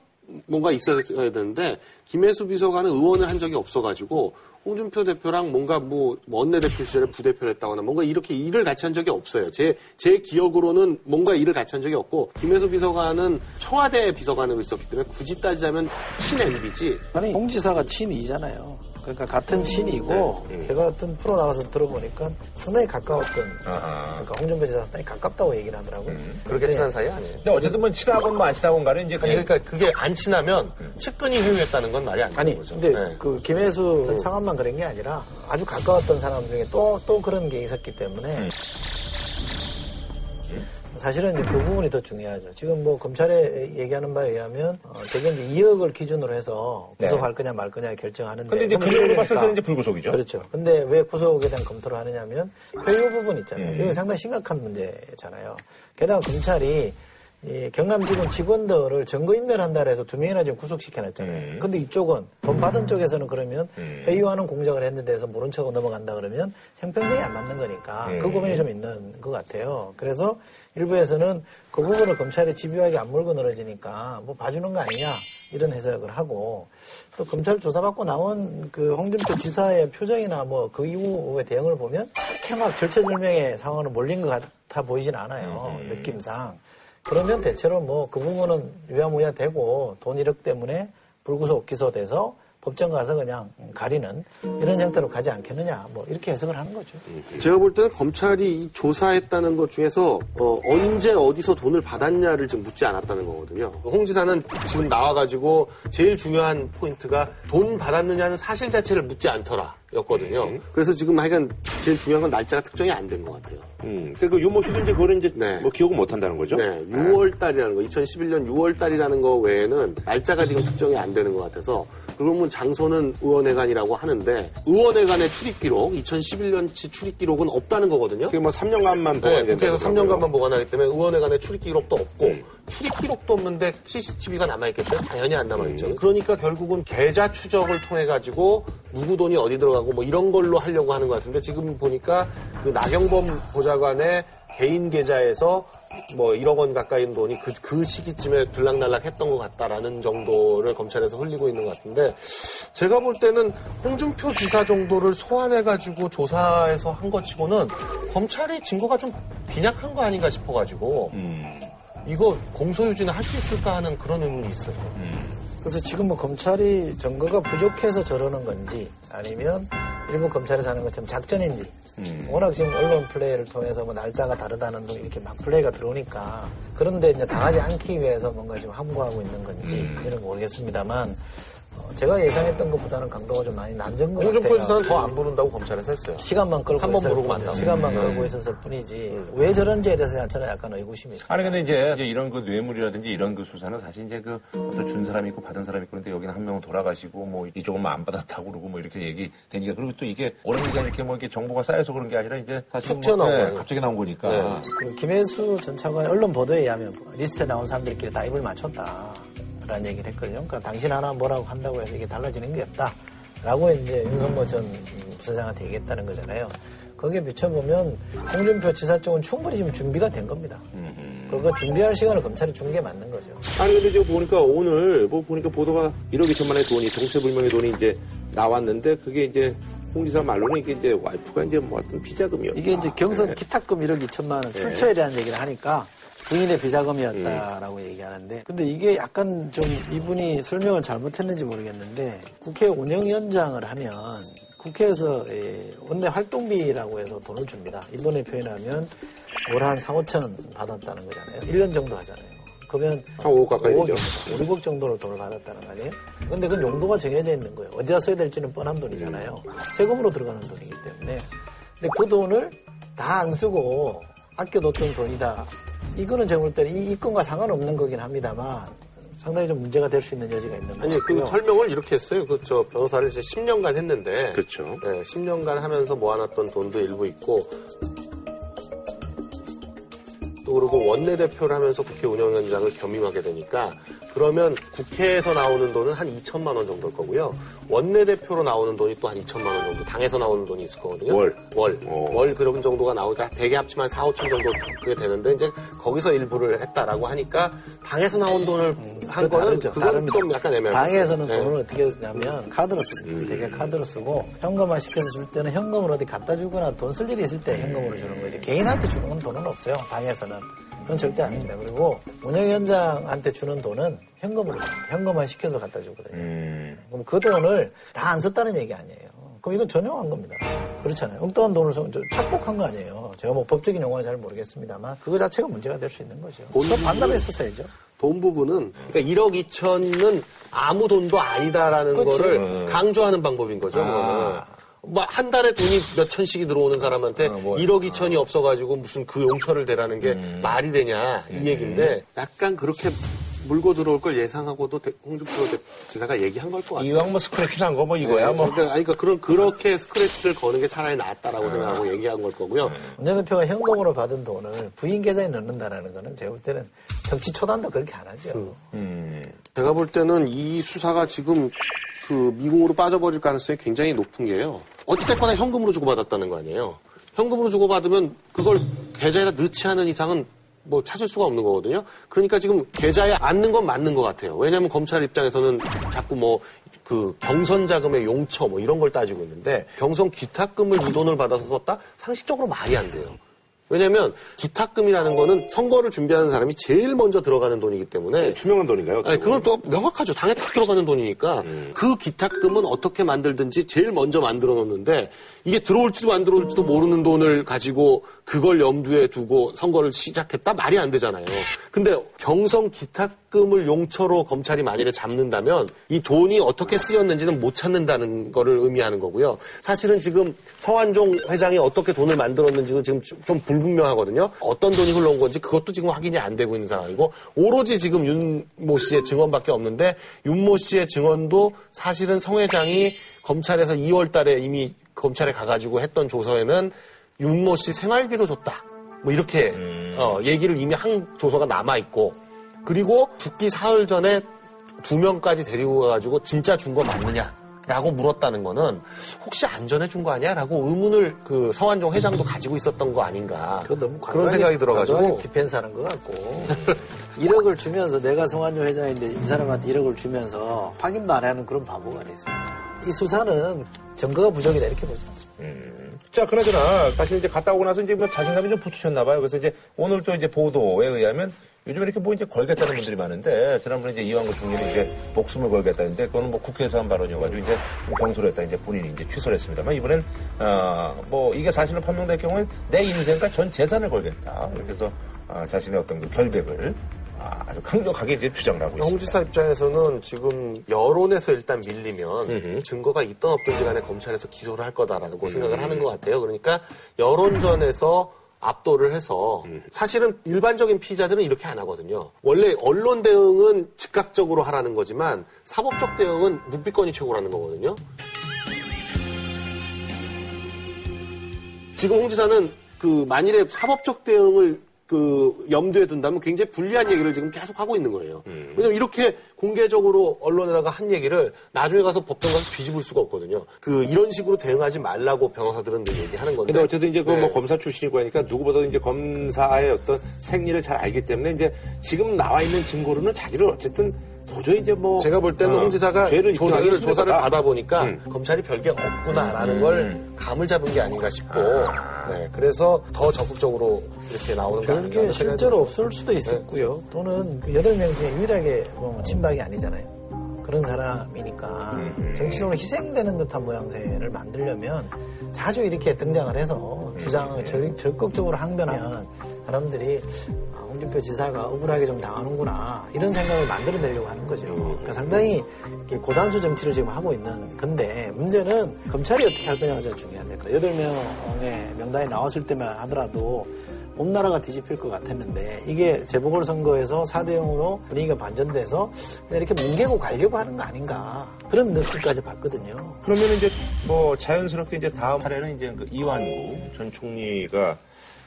뭔가 있어야 되는데 김혜수 비서관은 의원을 한 적이 없어가지고 홍준표 대표랑 뭔가 뭐 원내대표 시절에 부대표를 했다거나 뭔가 이렇게 일을 같이 한 적이 없어요. 제, 제 기억으로는 뭔가 일을 같이 한 적이 없고 김혜수 비서관은 청와대 비서관으로 있었기 때문에 굳이 따지자면 친MB지 아니, 홍 지사가 친이잖아요. 그러니까 같은 친이고, 제가 어떤 프로 나가서 들어보니까 상당히 가까웠던, 그러니까 홍준표 지사 상당히 가깝다고 얘기를 하더라고요. 그렇게 근데 친한 사이 아니에요. 근데 어쨌든 뭐 친하건 뭐안 친하건 간에 이제 아니, 그러니까 그게 안 친하면 측근이 회유했다는 건 말이 안 되는 아니, 거죠. 근데 네. 그 김혜수 차관만 그런 게 아니라 아주 가까웠던 사람 중에 또, 또 그런 게 있었기 때문에 사실은 이제 그 부분이 더 중요하죠. 지금 뭐 검찰에 얘기하는 바에 의하면 어, 대개 이제 2억을 기준으로 해서 구속할 거냐 말 거냐 결정하는데 근데 이제 보면 금액으로 봤을 때는 이제 불구속이죠. 그렇죠. 근데 왜 구속에 대한 검토를 하느냐면 회유 부분 있잖아요. 이건 상당히 심각한 문제잖아요. 게다가 검찰이 이 경남지검 직원들을 증거인멸한다 해서 두 명이나 지금 구속시켜놨잖아요. 근데 이쪽은 돈 받은 쪽에서는 그러면 회유하는 공작을 했는데 해서 모른 척하고 넘어간다 그러면 형평성이 안 맞는 거니까 그 고민이 좀 있는 것 같아요. 그래서 일부에서는 그 부분을 검찰이 집요하게 안 물고 늘어지니까 뭐 봐주는 거 아니냐 이런 해석을 하고 또 검찰 조사받고 나온 그 홍준표 지사의 표정이나 뭐 그 이후의 대응을 보면 그렇게 막 절체절명의 상황으로 몰린 것 같아 보이진 않아요. 느낌상. 그러면 대체로 뭐 그 부분은 유야무야 되고 돈 1억 때문에 불구속 기소돼서 법정 가서 그냥 가리는 이런 형태로 가지 않겠느냐 뭐 이렇게 해석을 하는 거죠. 제가 볼 때는 검찰이 이 조사했다는 것 중에서 어, 언제 어디서 돈을 받았냐를 지금 묻지 않았다는 거거든요. 홍 지사는 지금 나와가지고 제일 중요한 포인트가 돈 받았느냐는 사실 자체를 묻지 않더라. 였거든요. 그래서 지금 하여간 제일 중요한 건 날짜가 특정이 안 된 것 같아요. 음, 그러니까 그 윤모 씨도 이제 그거를 이제 네. 뭐 기억을 못 한다는 거죠? 네, 6월 달이라는 거, 2011년 6월 달이라는 거 외에는 날짜가 지금 특정이 안 되는 것 같아서 그러면 장소는 의원회관이라고 하는데 의원회관의 출입 기록, 2011년치 출입 기록은 없다는 거거든요. 그게 뭐 3년간만 보관이 네. 국회에서 3년간만 보관하기 때문에 의원회관에 출입 기록도 없고 출입 기록도 없는데 CCTV가 남아있겠어요? 당연히 안 남아있죠. 그러니까 결국은 계좌 추적을 통해 가지고 누구 돈이 어디 들어가고 뭐 이런 걸로 하려고 하는 것 같은데 지금 보니까 그 나경범 보좌관의 개인 계좌에서 뭐 1억 원 가까이 돈이 그, 그 시기쯤에 들락날락 했던 것 같다라는 정도를 검찰에서 흘리고 있는 것 같은데 제가 볼 때는 홍준표 지사 정도를 소환해가지고 조사해서 한 것 치고는 검찰이 증거가 좀 빈약한 거 아닌가 싶어가지고 이거 공소유지는 할 수 있을까 하는 그런 의문이 있어요. 그래서 지금 뭐 검찰이 증거가 부족해서 저러는 건지 아니면 일부 검찰에서 하는 것처럼 작전인지 워낙 지금 언론 플레이를 통해서 뭐 날짜가 다르다는 등 이렇게 막 플레이가 들어오니까 그런데 이제 당하지 않기 위해서 뭔가 지금 함구하고 있는 건지 이런 모르겠습니다만 어, 제가 예상했던 것보다는 강도가 좀 많이 낮은 것 같아요. 지사는 더안 부른다고 검찰에서 했어요. 시간만 끌고 한번 부르고 뿐- 만나고. 시간만 음. 끌고 있었을 뿐이지 왜 저런지에 대해서 저는 약간 의구심이 있습니다. 아니 근데 이제, 이제 이런 그 뇌물이라든지 이런 그 수사는 사실 이제 그 어떤 준 사람이 있고 받은 사람이 있고 그런데 여기는 한 명은 돌아가시고 뭐 이쪽은 뭐안 받았다고 그러고 뭐 이렇게 얘기 되니까 그리고 또 이게 오랜 기간 이렇게 뭐 이렇게 정보가 쌓여서 그런 게 아니라 이제 사실 툭 튀어나온 거예요. 갑자기 나온 거니까 네. 그 김혜수 전 차관의 언론 보도에 의하면 리스트에 나온 사람들끼리 다 입을 맞췄다 라는 얘기를 했거든요. 그러니까 당신 하나 뭐라고 한다고 해서 이게 달라지는 게 없다. 라고 이제 윤석모 전 부사장한테 얘기했다는 거잖아요. 거기에 비춰보면 홍준표 지사 쪽은 충분히 지금 준비가 된 겁니다. 그거 준비할 시간을 검찰이 준 게 맞는 거죠. 아니 근데 지금 보니까 오늘 뭐 보니까 보도가 1억 2천만의 돈이 정체불명의 돈이 이제 나왔는데 그게 이제 홍 지사 말로는 이게 이제 와이프가 이제 뭐 어떤 비자금이었다. 이게 이제 경선 기탁금 1억 2천만 원 출처에 대한 얘기를 하니까 부인의 비자금이었다라고 얘기하는데 근데 이게 약간 좀 이분이 설명을 잘못했는지 모르겠는데 국회 운영위원장을 하면 국회에서 예, 원내 활동비라고 해서 돈을 줍니다. 일본에 표현하면 월한 4, 5천 받았다는 거잖아요. 1년 정도 하잖아요. 그러면 한 5억 가까이 되죠. 5억, 5, 6억 정도를 돈을 받았다는 거 아니에요? 근데 그건 용도가 정해져 있는 거예요. 어디다 써야 될지는 뻔한 돈이잖아요. 세금으로 들어가는 돈이기 때문에. 근데 그 돈을 다 안 쓰고 아껴뒀던 돈이다. 이거는 제가 볼 때는 이 입건과 상관없는 거긴 합니다만 상당히 좀 문제가 될 수 있는 여지가 있는 아니, 것그 같고요. 설명을 이렇게 했어요. 그, 저, 변호사를 이제 10년간 했는데. 그렇죠. 네, 10년간 하면서 모아놨던 돈도 일부 있고. 또 그리고 원내대표를 하면서 국회 운영위원장을 겸임하게 되니까 그러면 국회에서 나오는 돈은 한 2천만 원 정도일 거고요. 원내대표로 나오는 돈이 또 한 2천만 원 정도, 당에서 나오는 돈이 있을 거거든요. 월. 월. 어. 월 그런 정도가 나오니까 대개 합치면 한 4, 5천 정도 그게 되는데 이제 거기서 일부를 했다라고 하니까 당에서 나온 돈을 한 그거 거는 다르죠. 그건 다릅니다. 좀 약간 애매해요. 당에서는 네. 돈을 어떻게 쓰냐면 카드로 씁니다. 되게 카드로 쓰고 현금화 시켜서 줄 때는 현금으로 어디 갖다 주거나 돈 쓸 일이 있을 때 현금으로 주는 거지. 개인한테 주는 건 돈은 없어요. 당에서는. 그건 절대 아닙니다. 그리고 운영위원장한테 주는 돈은 현금으로 줍니다. 현금화 시켜서 갖다 주거든요. 그럼 그 돈을 다 안 썼다는 얘기 아니에요. 그럼 이건 전용한 겁니다. 그렇잖아요. 엉뚱한 돈을 착복한 거 아니에요. 제가 뭐 법적인 용어는 잘 모르겠습니다만 그거 자체가 문제가 될 수 있는 거죠. 그 반납했었어야죠. 돈 부분은 그러니까 1억 2천은 아무 돈도 아니다라는 그치. 거를 강조하는 방법인 거죠. 그거는. 뭐 한 달에 돈이 몇 천씩이 들어오는 사람한테 1억 2천이 없어가지고 무슨 그 용처를 대라는 게 말이 되냐 이 얘기인데 약간 그렇게 물고 들어올 걸 예상하고도 대- 홍준표 대- 지사가 얘기한 걸 것 같아요. 이왕 뭐 스크래치 난 거 뭐 이거야 뭐. 그러니까, 그러니까 그런 그렇게 스크래치를 거는 게 차라리 낫다라고 생각하고 얘기한 걸 거고요. 원내대표가 현금으로 받은 돈을 부인 계좌에 넣는다라는 거는 제가 볼 때는 정치 초단도 그렇게 안 하죠. 제가 볼 때는 이 수사가 지금 그 미궁으로 빠져버릴 가능성이 굉장히 높은 게요. 어찌됐거나 현금으로 주고받았다는 거 아니에요. 현금으로 주고받으면 그걸 계좌에다 넣지 않은 이상은 뭐 찾을 수가 없는 거거든요. 그러니까 지금 계좌에 앉는 건 맞는 것 같아요. 왜냐하면 검찰 입장에서는 자꾸 뭐 그 경선 자금의 용처 뭐 이런 걸 따지고 있는데 경선 기탁금을 이 돈을 받아서 썼다? 상식적으로 말이 안 돼요. 왜냐하면 기탁금이라는 거는 선거를 준비하는 사람이 제일 먼저 들어가는 돈이기 때문에 투명한 돈인가요? 아니, 그건 또 명확하죠. 당에 딱 들어가는 돈이니까 그 기탁금은 어떻게 만들든지 제일 먼저 만들어 놓는데 이게 들어올지도 안 들어올지도 모르는 돈을 가지고 그걸 염두에 두고 선거를 시작했다? 말이 안 되잖아요. 근데 경선 기탁금을 용처로 검찰이 만일에 잡는다면 이 돈이 어떻게 쓰였는지는 못 찾는다는 거를 의미하는 거고요. 사실은 지금 성환종 회장이 어떻게 돈을 만들었는지도 지금 좀 불분명하거든요. 어떤 돈이 흘러온 건지 그것도 지금 확인이 안 되고 있는 상황이고 오로지 지금 윤 모 씨의 증언밖에 없는데 윤 모 씨의 증언도 사실은 성 회장이 검찰에서 2월 달에 이미 검찰에 가가지고 했던 조서에는 윤모 씨 생활비로 줬다. 뭐 이렇게 어, 얘기를 이미 한 조서가 남아 있고 그리고 죽기 사흘 전에 두 명까지 데리고 가가지고 진짜 준 거 맞느냐 라고 물었다는 거는 혹시 안 전해 준 거 아니야? 라고 의문을 그 성완종 회장도 가지고 있었던 거 아닌가. 그거 너무 그런 생각이 들어가지고. defense 하는 것 같고. [laughs] 1억을 주면서 내가 성완종 회장인데 이 사람한테 1억을 주면서 확인도 안 하는 그런 바보가 됐습니다. 이 수사는 증거가 부족이다 이렇게 보지 않습니다. 자, 그나저나 사실 이제 갔다 오고 나서 이제 뭐 자신감이 좀 붙으셨나 봐요. 그래서 이제 오늘 또 이제 보도에 의하면 요즘 이렇게 뭐 이제 걸겠다는 분들이 많은데 지난번에 이제 이왕구 총리는 이제 목숨을 걸겠다는데 그거는 뭐 국회에서 한 발언이어가지고 이제 좀 경솔 했다 이제 본인이 이제 취소를 했습니다만 이번엔 아뭐 이게 사실로 판명될 경우엔 내 인생과 전 재산을 걸겠다 이렇게 해서 아, 자신의 어떤 그 결백을 아, 아주 강력하게 이제 주장을 하고 있습니다. 홍 지사 입장에서는 지금 여론에서 일단 밀리면 증거가 있던 없든지 간에 검찰에서 기소를 할 거다라고 생각을 하는 것 같아요. 그러니까 여론전에서 압도를 해서 사실은 일반적인 피의자들은 이렇게 안 하거든요. 원래 언론 대응은 즉각적으로 하라는 거지만 사법적 대응은 묵비권이 최고라는 거거든요. 지금 홍 지사는 그 만일에 사법적 대응을 그 염두에 둔다면 굉장히 불리한 얘기를 지금 계속 하고 있는 거예요. 왜냐면 이렇게 공개적으로 언론에다가 한 얘기를 나중에 가서 법정 가서 뒤집을 수가 없거든요. 그 이런 식으로 대응하지 말라고 변호사들은 늘 얘기하는 건데. 근데 어쨌든 이제 그뭐 네. 검사 출신이고 하니까 누구보다 이제 검사의 어떤 생리를 잘 알기 때문에 이제 지금 나와 있는 증거로는 자기를 어쨌든 도저히 이제 뭐 제가 볼 때는 어, 홍 지사가 죄를 조사를, 조사를 힘들다. 받아 보니까 음. 검찰이 별게 없구나라는 걸 감을 잡은 게 아닌가 싶고, 네, 그래서 더 적극적으로 이렇게 나오는 거 아닌가 실제로. 없을 수도 있었고요. 또는 그 8명 중에 유일하게 뭐 친박이 아니잖아요. 그런 사람이니까 정치적으로 희생되는 듯한 모양새를 만들려면 자주 이렇게 등장을 해서 주장을 절, 적극적으로 항변하면 사람들이 아, 홍준표 지사가 억울하게 좀 당하는구나 이런 생각을 만들어내려고 하는 거죠. 그러니까 상당히 고단수 정치를 지금 하고 있는 건데 문제는 검찰이 어떻게 할 거냐가 제일 중요한데 8명의 명단이 나왔을 때만 하더라도 온 나라가 뒤집힐 것 같았는데 이게 재보궐선거에서 4대 0으로 분위기가 반전돼서 이렇게 뭉개고 가려고 하는 거 아닌가 그런 느낌까지 받거든요. 그러면 이제 뭐 자연스럽게 이제 다음 차례는 이제 그 이완구 전 총리가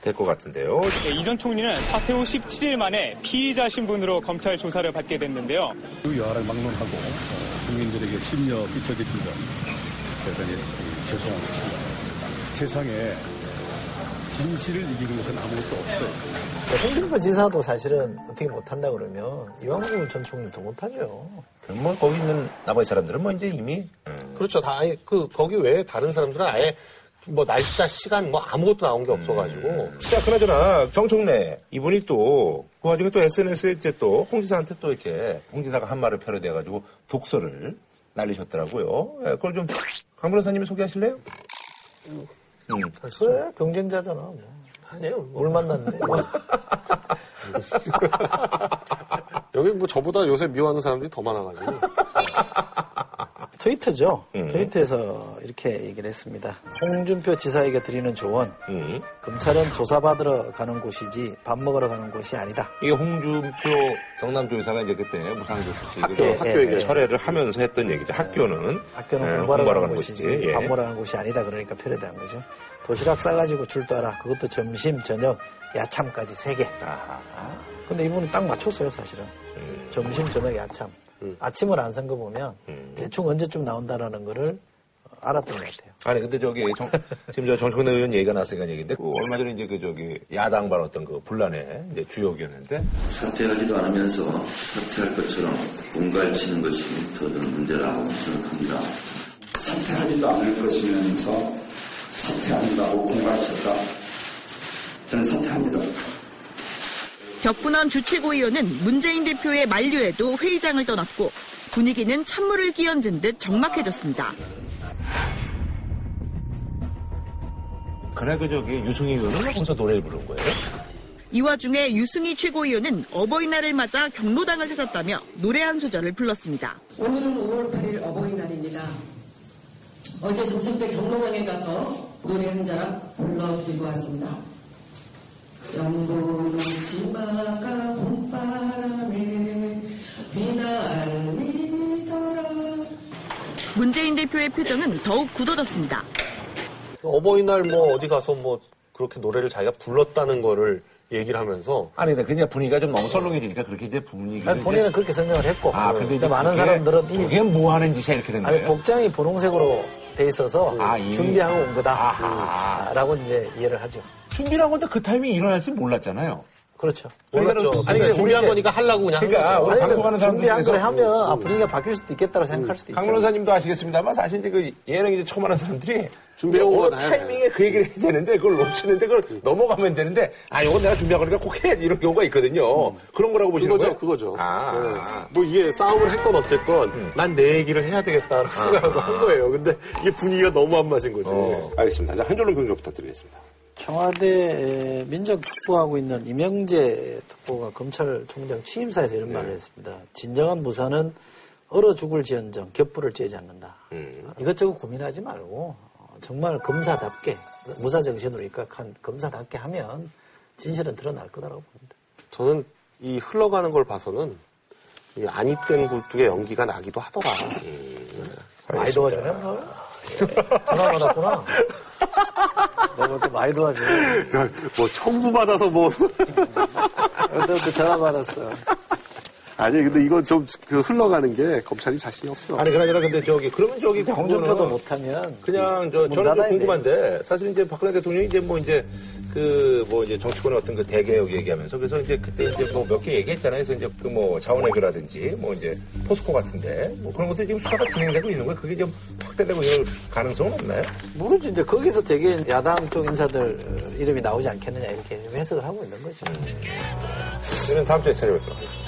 될 것 같은데요. 네, 이전 총리는 사퇴 후 17일 만에 피의자 신분으로 검찰 조사를 받게 됐는데요. 그 여하를 막론하고 어, 국민들에게 심려 끼쳐드린 점 대단히 이, 죄송하고 있습니다. 세상에 진실을 이기는 것은 아무것도 없어요. 홍준표 지사도 사실은 어떻게 못한다 그러면 이왕구 전 총리도 못하죠. 그럼 뭐 거기 있는 나머지 사람들은 뭐 이제 이미 그렇죠. 다 아예 그 거기 외에 다른 사람들은 아예 뭐 날짜 시간 뭐 아무것도 나온 게 없어가지고 자, 그나저나 정청래 이분이 또 그 와중에 또 SNS에 이제 또 홍지사한테 또 이렇게 홍지사가 한 말을 패러디해가지고 독서를 날리셨더라고요. 예, 그걸 좀 강 변호사님이 소개하실래요? 음. 그래 경쟁자잖아. 뭐. 아니에요. 뭐. 뭘 만났네. [laughs] 여기 뭐 저보다 요새 미워하는 사람들이 더 많아가지고 [laughs] 트위터죠. 음. 트위터에서 이렇게 얘기를 했습니다. 홍준표 지사에게 드리는 조언. 음. 검찰은 조사받으러 가는 곳이지 밥 먹으러 가는 곳이 아니다. 이게 홍준표 경남조사가 이제 그때 무상조사식 학교, 학교 예, 예. 철회를 하면서 했던 얘기죠. 학교는 학교는 예, 공부하러 가는 가는 곳이지. 예. 밥 먹으러 가는 곳이 아니다. 그러니까 패러디한 거죠. 도시락 싸가지고 출두하라. 그것도 점심, 저녁, 야참까지 세 개. 아하. 근데 이분은 딱 맞췄어요, 사실은. 음. 점심, 저녁, 야참. 아침을 안 산 거 보면 음. 대충 언제쯤 나온다라는 거를 알았던 것 같아요. 아니 근데 저기 정, 지금 저 정청래 의원 얘기가 나왔으니까 얘기인데 그 얼마 전에 이제 그 저기 야당발 어떤 그 분란의 이제 주역이었는데 사퇴하지도 않으면서 사퇴할 것처럼 공갈치는 것이 더 저는 문제라고 생각합니다. 사퇴하지도 않을 것이면서 사퇴한다고 공갈쳤다. 저는 사퇴합니다. 격분한 주최고위원은 문재인 대표의 만류에도 회의장을 떠났고 분위기는 찬물을 끼얹은 듯 적막해졌습니다. 그래 그 저기 유승희 의원은 거기서 노래를 부른 거예요. 이 와중에 유승희 최고위원은 어버이날을 맞아 경로당을 찾았다며 노래 한 소절을 불렀습니다. 오늘은 5월 8일 어버이날입니다. 어제 점심 때 경로당에 가서 노래 한 자락 불러드리고 왔습니다. 연보는 치마가 봄바람에 휘날리더라 문재인 대표의 표정은 더욱 굳어졌습니다. 어버이날 뭐 어디 가서 뭐 그렇게 노래를 자기가 불렀다는 거를 얘기를 하면서 아니, 근데 그냥 분위기가 좀 너무 썰렁해지니까 그렇게 이제 분위기를. 아니, 본인은 그렇게 설명을 했고. 아, 근데 이제 많은 그게- 사람들은 이미 그게 뭐 하는 짓이야, 이렇게 된 아니, 거예요. 복장이 분홍색으로 돼 있어서 아. 준비하고 온 거다. 아하. 라고 이제 이해를 하죠. 준비를 한 건데 그 타이밍이 일어날 줄 몰랐잖아요. 그렇죠. 몰랐죠. 아니, 그러니까 근데 준비한 우리 거니까 하려고 그냥 한 그러니까 거죠. 우리 방송하는 사람들 준비한 걸 중에서 하면 아, 분위기가 바뀔 수도 있겠다고 생각할 수도 있죠. 강 변호사님도 아시겠습니다만 사실 이제 그 예능 이제 처음 하는 사람들이 준비해온 해야 타이밍에 그 얘기를 해야 되는데 그걸 놓치는데 그걸 넘어가면 되는데 아 이건 내가 준비한 거니까 꼭 해야지 이런 경우가 있거든요. 그런 거라고 보시는 그거죠, 거예요? 그거죠. 아, 네. 아. 뭐 이게 싸움을 할건 어쨌건 난내 얘기를 해야 되겠다라고 생각하고 한 거예요. 근데 이게 분위기가 너무 안 맞은 거지. 어, 알겠습니다. 자, 한 줄로 평좀 부탁드리겠습니다. 청와대 민정특보하고 있는 이명재 특보가 검찰총장 취임사에서 이런 말을 했습니다. 진정한 무사는 얼어 죽을 지언정 겹불을 쬐지 않는다. 이것저것 고민하지 말고 어, 정말 검사답게 무사 정신으로 입각한 검사답게 하면 진실은 드러날 거다라고 봅니다. 저는 이 흘러가는 걸 봐서는 이 안입된 굴뚝에 연기가 나기도 하더라. 많이 도와주네, 너. 전화 받았구나. 내가 또 많이 도와줘. 뭐 청구 받아서 뭐 너또 전화 받았어. 아니 근데 이건 좀 그 흘러가는 게 검찰이 자신이 없어. 아니 그나저나 근데 저기 그러면 저기 홍준표도 그거는 못하면 그냥 저문 저는 좀 궁금한데 사실 이제 박근혜 대통령이 이제 뭐 이제 그 뭐 이제 정치권의 어떤 그 대개혁 얘기하면서 그래서 이제 그때 이제 뭐 몇 개 얘기했잖아요. 그래서 이제 그 뭐 자원외교라든지 뭐 이제 포스코 같은데 뭐 그런 것들이 지금 수사가 진행되고 있는 거예요. 그게 좀 확대되고 이럴 가능성은 없나요? 모르지 이제 거기서 되게 야당 쪽 인사들 어, 이름이 나오지 않겠느냐 이렇게 해석을 하고 있는 거죠. 저는 다음 주에 찾아뵙도록 하겠습니다.